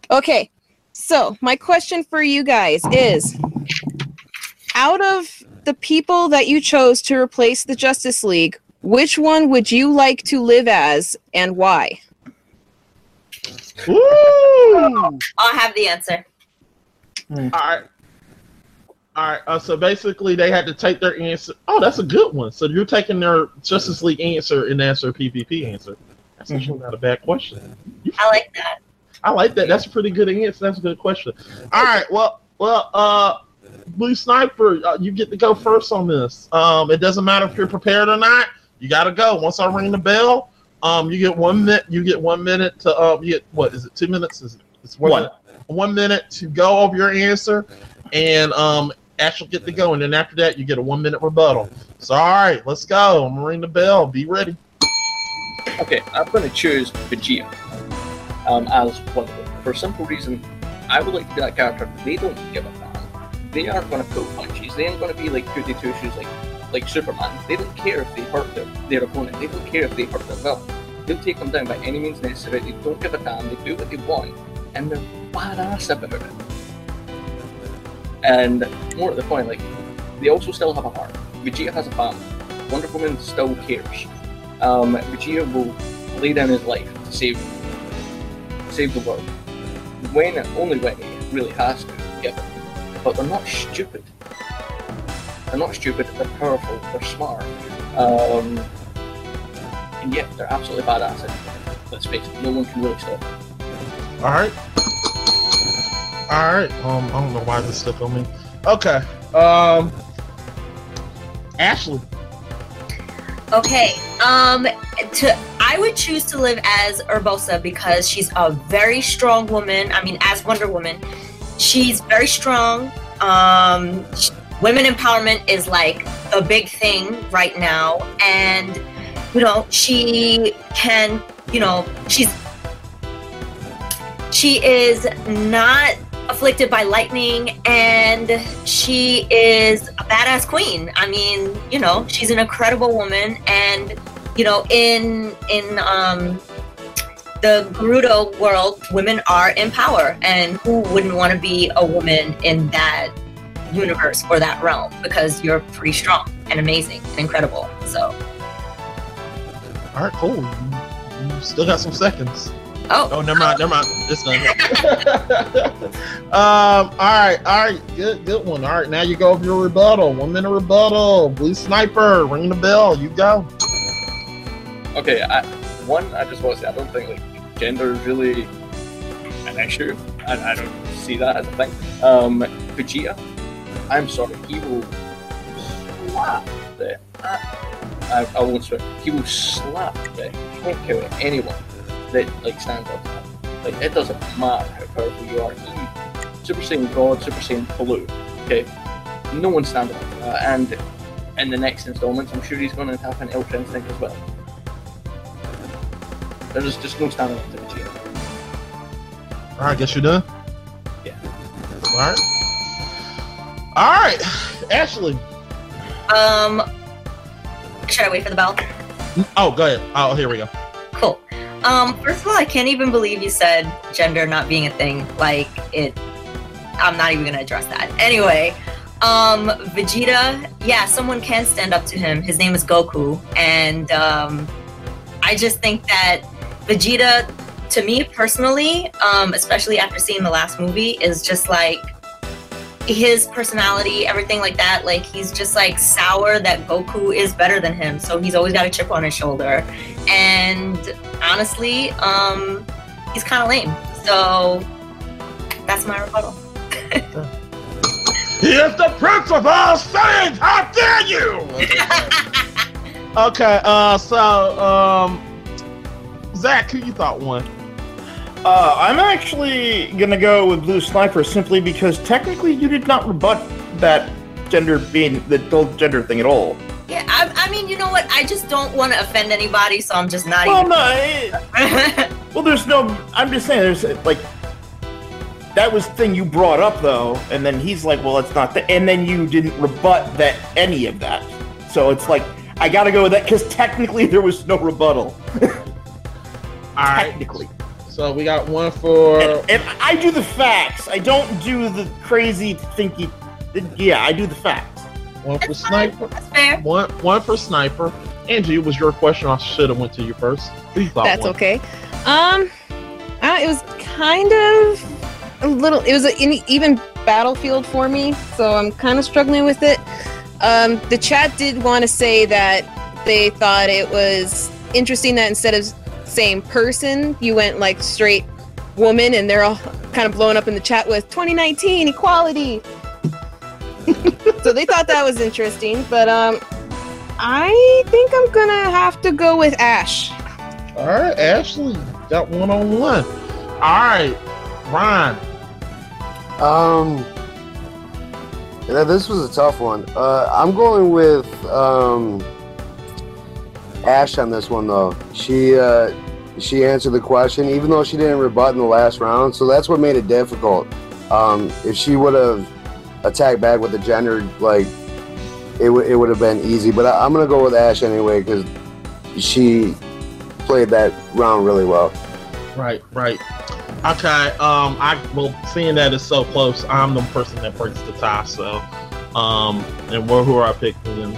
Okay, so my question for you guys is out of the people that you chose to replace the Justice League, which one would you like to live as and why? Woo! I'll have the answer. All right. All right. Uh, so basically, they had to take their answer. Oh, that's a good one. So you're taking their Justice League answer and answer a PvP answer. That's actually not a bad question. I like that. I like that. That's a pretty good answer. That's a good question. All right. Well, well, uh, Blue Sniper, uh, you get to go first on this. Um, it doesn't matter if you're prepared or not. You got to go. Once I ring the bell, um, you get one minute. You get one minute to um, you get what is it? Two minutes? Is it? It's One. One minute to go over your answer, and um, Ash will get to go. And then after that, you get a one minute rebuttal. So all right, let's go. I'm gonna ring the bell. Be ready. Okay, I'm going to choose Vegeta um, as one of them. For a simple reason, I would like to be that character. They don't give a damn. They aren't going to pull punches. They aren't going to be like goody two shoes like like Superman. They don't care if they hurt their, their opponent. They don't care if they hurt villain. They'll take them down by any means necessary. They don't give a damn. They do what they want, and they're badass about it. And more to the point, like they also still have a heart. Vegeta has a family. Wonder Woman still cares. Um, Vegeta will lay down his life to save save the world. When and only when he really has to, yeah. But they're not stupid. They're not stupid. They're powerful. They're smart. Um, and yet they're absolutely badass. And let's face it, no one can really stop them. All right. All right. Um, I don't know why this stuck on me. Okay. Um, Ashley. Okay. Um to I would choose to live as Urbosa because she's a very strong woman. I mean, as Wonder Woman, she's very strong. Um sh- women empowerment is like a big thing right now. And you know, she can, you know, she's she is not afflicted by lightning. And she is a badass queen. I mean you know she's an incredible woman. And you know in in um the Gerudo world women are in power. And who wouldn't want to be a woman in that universe or that realm because you're pretty strong and amazing and incredible so All right. Cool. You, you still got some seconds. oh Oh, never mind. Never mind. It's done. um. All right. All right. Good. Good one. All right. Now you go over your rebuttal. One minute rebuttal. Blue sniper. Ring the bell. You go. Okay, I, one, I just want to say, I don't think like gender is really an issue. I, I don't see that as a thing. Um, Vegeta, I'm sorry, he will slap the. I, I won't swear. He will slap the heck out of anyone that like stands up. Like it doesn't matter how powerful you are. He, Super Saiyan God, Super Saiyan Blue. Okay, no one standing up to that. And in the next installments, I'm sure he's going to have an Ultra Instinct as well. There's just no standing up to Vegeta. All right. Guess you're done. Yeah. All right. All right. Ashley. um should i wait for the bell Oh, go ahead. Oh, here we go. Cool. Um, first of all, I can't even believe you said gender not being a thing. Like it, I'm not even gonna address that. Anyway, um, Vegeta, yeah, someone can stand up to him. His name is Goku, and um, I just think that Vegeta, to me personally, um, especially after seeing the last movie, is just like his personality, everything like that. Like he's just like sour that Goku is better than him, so he's always got a chip on his shoulder. And honestly, um, he's kind of lame. So that's my rebuttal. He is the prince of all Saiyans. How dare you? okay. Uh. So, um, Zach, who you thought won? Uh, I'm actually gonna go with Blue Sniper simply because technically you did not rebut that gender being the whole gender thing at all. Yeah, I, I mean, you know what? I just don't want to offend anybody, so I'm just not Well, no, it- well, there's no. I'm just saying, there's like that was the thing you brought up though, and then he's like, well, it's not that, and then you didn't rebut that any of that. So it's like I gotta go with that because technically there was no rebuttal. All right. technically, So we got one for. and, and I do the facts. I don't do the crazy thinky. Yeah, I do the facts. One for sniper. That's fair. One one for sniper. Angie, it was your question. I should have went to you first. Who you thought That's won? okay. Um, Uh, it was kind of a little. It was an even battlefield for me, so I'm kind of struggling with it. Um, the chat did want to say that they thought it was interesting that instead of saying person, you went like straight woman, and they're all kind of blowing up in the chat with 2019 equality. so they thought that was interesting, but um, I think I'm gonna have to go with Ash. All right, Ashley got one on one. All right, Ryan. Um, yeah, this was a tough one. Uh, I'm going with um, Ash on this one though. She uh, she answered the question, even though she didn't rebut in the last round. So that's what made it difficult. Um, if she would have attacked back with the gender, like it, w- it would have been easy. But I- I'm gonna go with Ash anyway because she played that round really well. Right, right. Okay. Um, I well, seeing that it's so close, I'm the person that breaks the tie. So, um, and where who are our pick wins?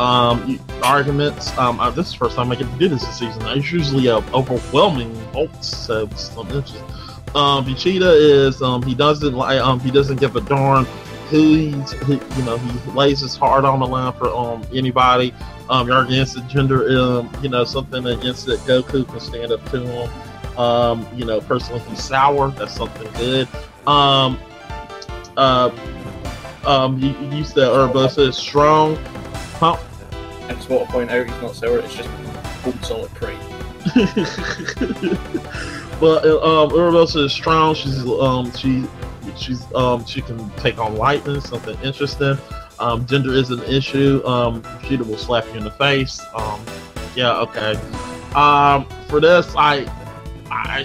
Um, arguments. Um, uh, this is the first time I get to do this this season. It's usually a overwhelming vote, so interesting. Um, is um he doesn't like um he doesn't give a darn who he's who, you know he lays his heart on the line for um anybody. Um, you're against the gender um you know something against that Goku can stand up to him. Um, you know, personally, he's sour. That's something good. Um, uh, um, you, you said Urbosa is strong. Huh? I just want to point out he's not sour. It's just cold solid prey. but um, Urbosa is strong. She's um, she she's um, she can take on lightning. Something interesting. Um, gender is an issue. Um, Vegeta will slap you in the face. Um, yeah, okay. Um, for this, I, I,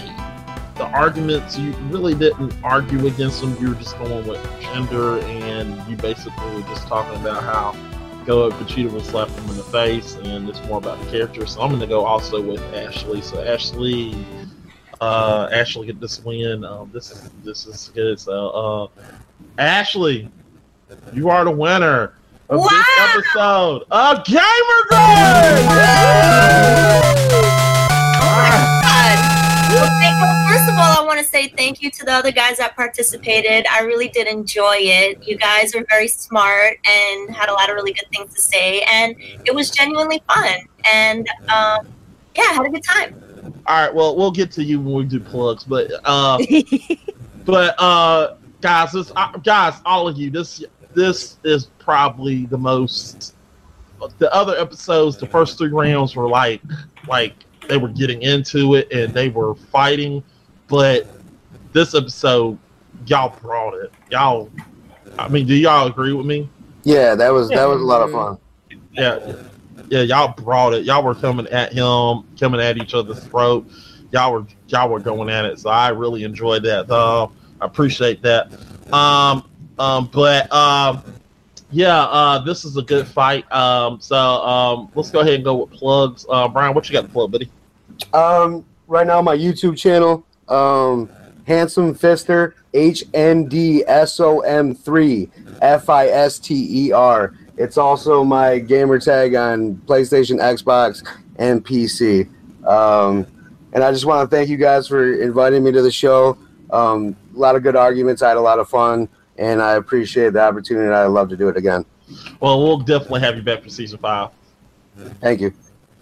the arguments you really didn't argue against them. You were just going with gender, and you basically were just talking about how go up Vegeta will slap him in the face, and it's more about the character. So I'm going to go also with Ashley. So Ashley, uh, Ashley get this win. Um, this is this is good. So uh, Ashley, you are the winner of this episode of Gamer Girl. God. Well, thank- well, first of all, want to say thank you to the other guys that participated. I really did enjoy it. You guys were very smart and had a lot of really good things to say, and it was genuinely fun. And um, yeah, I had a good time. All right, well, we'll get to you when we do plugs, but uh, but uh, guys, this uh, guys, all of you, this this is probably the most. The other episodes, the first three rounds were like like they were getting into it and they were fighting, but this episode, y'all brought it. Y'all, I mean, do y'all agree with me? Yeah, that was that was a lot of fun. Yeah, yeah, y'all brought it. Y'all were coming at him, coming at each other's throat. Y'all were y'all were going at it. So I really enjoyed that. Uh, I appreciate that. Um, um, but um, yeah, uh, this is a good fight. Um, so um, let's go ahead and go with plugs. Uh, Brian, what you got to plug, buddy? Um, right now, my YouTube channel, um, Handsome Fister, H N D S O M three F I S T E R. It's also my gamer tag on PlayStation, Xbox, and PC. Um, and I just want to thank you guys for inviting me to the show. Um, a lot of good arguments. I had a lot of fun, and I appreciate the opportunity. I'd love to do it again. Well, we'll definitely have you back for season five. Thank you.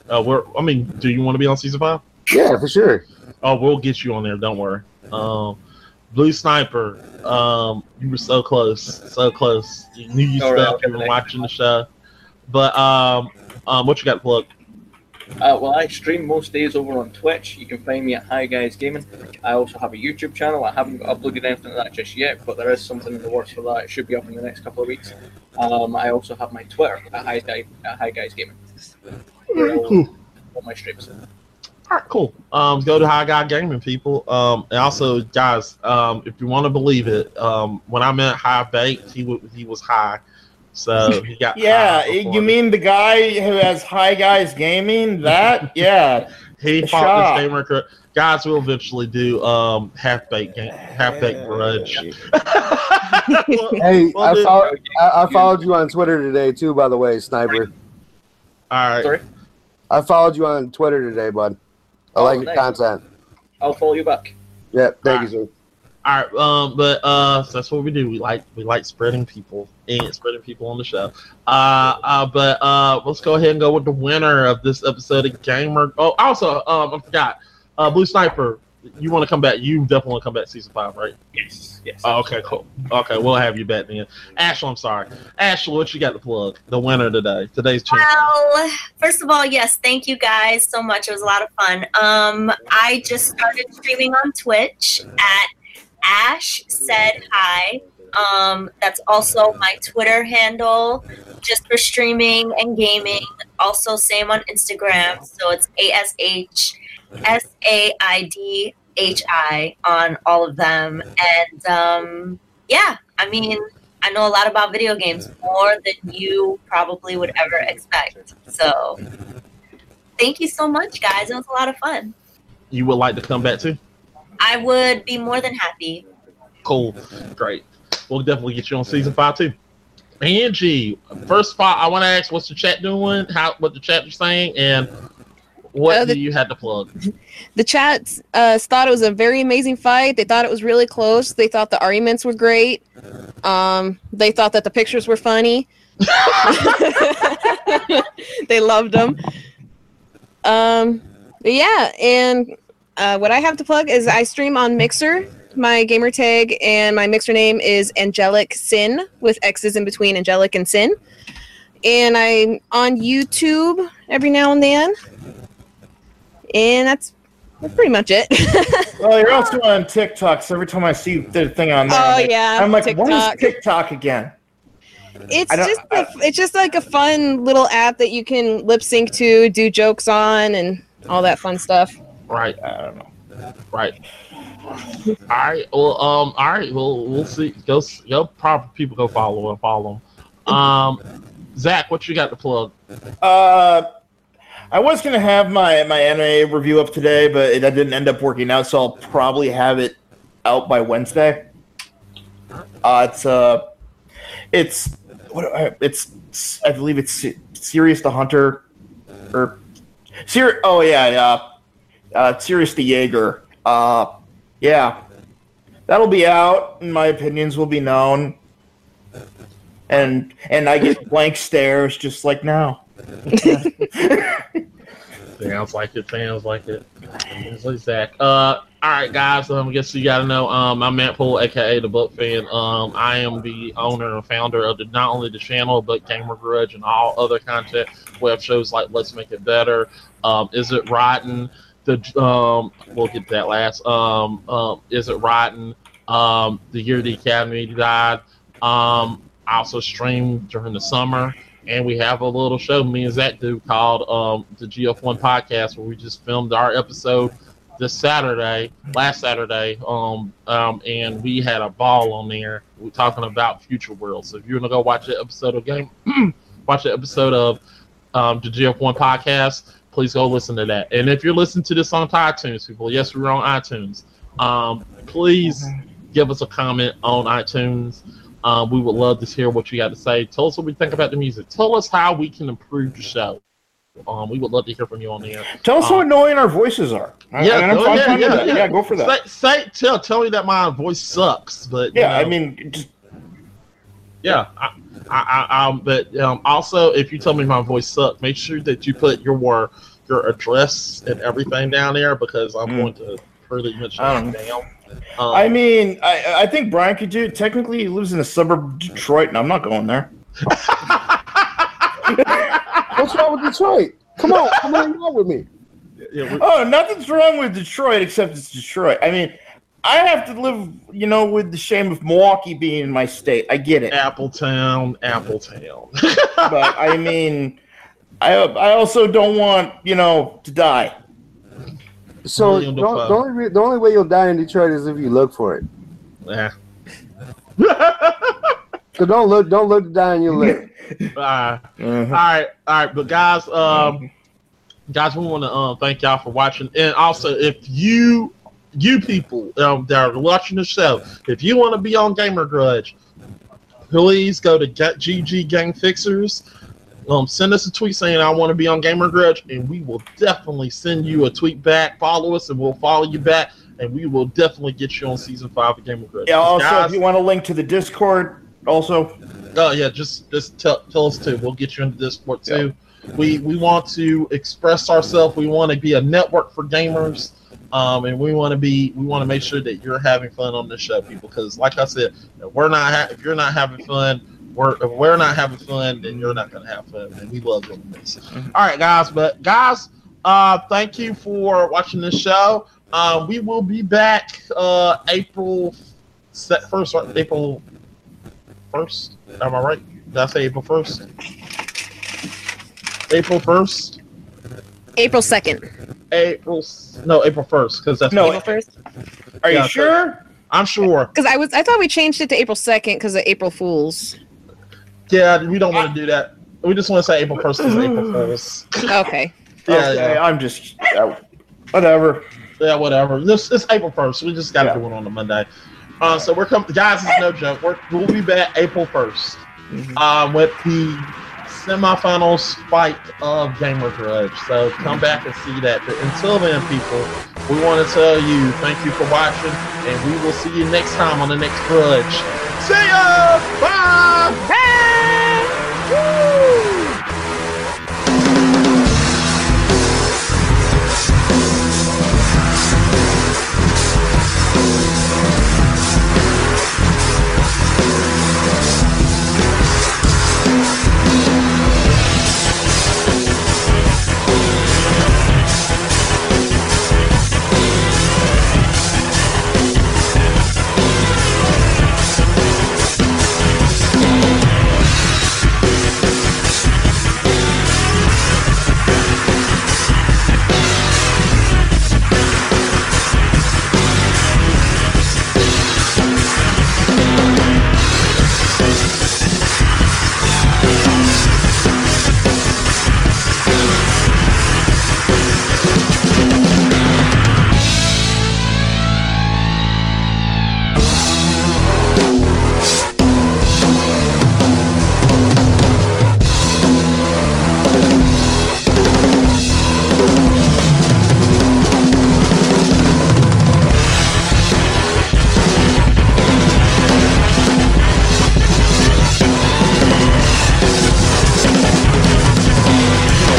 Uh, we're, I mean, do you want to be on season five? Yeah, for sure. Oh, we'll get you on there. Don't worry. Um, Blue Sniper, um, you were so close, so close. You knew you All right, stuff. I'll You were watching the show, but um, um, what you got to plug? Uh, well, I stream most days over on Twitch. You can find me at Hi Guys Gaming. I also have a YouTube channel. I haven't uploaded anything to that just yet, but there is something in the works for that. It should be up in the next couple of weeks. Um, I also have my Twitter at Hi, Guy, at Hi Guys Gaming. Where all, Cool. all my streams. All right, cool. Um, go to High Guy Gaming, people. Um, and also, guys, um, if you want to believe it, um, when I met High Baked, he w- he was high, so he got Yeah, high you mean the guy who has Hi Guys Gaming? That? Yeah. he the fought shop. this gamer? cr- Guys, we'll eventually do um half baked game, half baked grudge. Hey, Well, I, dude- follow, I, I followed you on Twitter today too. By the way, Sniper. All right. Sorry, I followed you on Twitter today, bud. I Oh, like your content. I'll follow you back. Yeah, thank Alright. you, sir. All right, um, but uh, so that's what we do. We like we like spreading people and spreading people on the show. Uh, uh, but uh, let's go ahead and go with the winner of this episode of Gamer. Oh, also, um, I forgot. Uh, Blue Sniper, you want to come back? You definitely want to come back season five, right? Yes, yes. Oh, okay, cool. Okay, we'll have you back then. Ashley, I'm sorry. Ashley, what you got to plug? The winner today, today's champion. Well, first of all, yes, thank you guys so much. It was a lot of fun. Um, I just started streaming on Twitch at Ash Said Hi. Um, that's also my Twitter handle, just for streaming and gaming. Also, same on Instagram. So it's A S H S A I D H I on all of them. And um, yeah, I mean, I know a lot about video games, more than you probably would ever expect. So, thank you so much, guys. It was a lot of fun. You would like to come back too? I would be more than happy. Cool, great. We'll definitely get you on season five too. Angie, first of all, I want to ask, what's the chat doing? How what the chat is saying, and what Uh, the- do you have to plug? The chat uh, thought it was a very amazing fight. They thought it was really close. They thought the arguments were great. Um, they thought that the pictures were funny. they loved them. Um, yeah, and uh, what I have to plug is I stream on Mixer. My gamer tag and my Mixer name is Angelic Sin with X's in between Angelic and Sin. And I'm on YouTube every now and then. And that's, that's pretty much it. Well, you're also on TikTok, so every time I see the thing on there, Oh, I'm like, yeah, I'm like, what TikTok. is TikTok again? It's I don't- just a, it's just like a fun little app that you can lip sync to, do jokes on, and all that fun stuff. Right, I don't know. right. all right. Well, um, all right. Well, we'll see. Go, s- go. Proper people go follow and follow them. Um, Zach, what you got to plug? Uh, I was gonna have my my anime review up today, but that didn't end up working out, so I'll probably have it out by Wednesday. Uh, it's uh, it's what uh, it's I believe it's Se- Sirius the Hunter, or Sir. Oh yeah, yeah, uh, Sirius the Jaeger. Uh, yeah, that'll be out, and my opinions will be known. And and I get blank stares just like now. Sounds like it. Sounds like it. Sounds like Zach. Uh, all right, guys. Um, I guess you got to know. Um, I'm Matt Poole, aka the Book Fan. Um, I am the owner and founder of the not only the channel but Gamer Grudge and all other content. We have shows like Let's Make It Better. Um, Is it rotten? The um, we'll get that last. Um, um, Is it rotten? Um, the year the Academy died. Um, I also stream during the summer and we have a little show me and Zach do called um, the GF1 podcast where we just filmed our episode this Saturday, last Saturday, um, um, and we had a ball on there. We're talking about Future World. So if you want to go watch the episode of game, watch the episode of um, the GF1 podcast, please go listen to that. And if you're listening to this on iTunes, people, yes, we're on iTunes. Um, please give us a comment on iTunes. Um, we would love to hear what you got to say. Tell us what we think about the music. Tell us how we can improve the show. Um, we would love to hear from you on the air. Tell us Um, how annoying our voices are. I- Yeah, I'm, go- I'm yeah, yeah, yeah. yeah, go for that. Say, say tell, tell me that my voice sucks, but you Yeah, I mean, just yeah. I, I, I, um, but um, also, if you tell me my voice sucks, make sure that you put your your address and everything down there because I'm Mm. going to further mention it down. Um, I mean, I, I think Brian could do. it. Technically, he lives in a suburb of Detroit, and I'm not going there. What's wrong with Detroit? Come on, come on, out with me. yeah, Oh, nothing's wrong with Detroit except it's Detroit. I mean, I have to live, you know, with the shame of Milwaukee being in my state. I get it, Appleton, Appleton. but I mean, I I also don't want you know to die. So the, Million the only re- the only way you'll die in Detroit is if you look for it. yeah. So don't look, don't look to die and you'll live. Uh, Uh-huh. All right, all right, but guys, um, guys, we want to um, thank y'all for watching, and also if you, you people um, that are watching the show, if you want to be on Gamer Grudge, please go to Ga- GG Gang Fixers. Um, send us a tweet saying I want to be on Gamer Grudge, and we will definitely send you a tweet back. Follow us, and we'll follow you back. and we will definitely get you on season five of Gamer Grudge. Yeah. Also, Guys, if you want a link to the Discord, also Oh yeah, just just tell tell us too. We'll get you into Discord too. We we want to express ourselves. We want to be a network for gamers, um, and we want to be we want to make sure that you're having fun on this show, people. Because like I said, we're not ha- if you're not having fun, we're if we're not having fun, then you're not gonna have fun, and we love doing this. All right, guys, but guys, uh, thank you for watching this show. Uh, we will be back uh, April first, April first. Am I right? Did I say April first? April first. April 2nd. April no April first because that's No, April 1st? are Yeah, you sure? I'm sure. Because I was I thought we changed it to April 2nd because of April Fools. Yeah, we don't want to do that. We just want to say April first is April Fools. Okay. Yeah, okay, yeah, I'm just uh, whatever. yeah, whatever. This it's April first. We just got to Yeah. do it on a Monday. Uh, so we're coming, guys. It's no joke. We're, we'll be back April 1st um, with the semifinals fight of Gamer Grudge. So come back and see that. But until then, people, we want to tell you thank you for watching, and we will see you next time on the next Grudge. See ya! Uhul!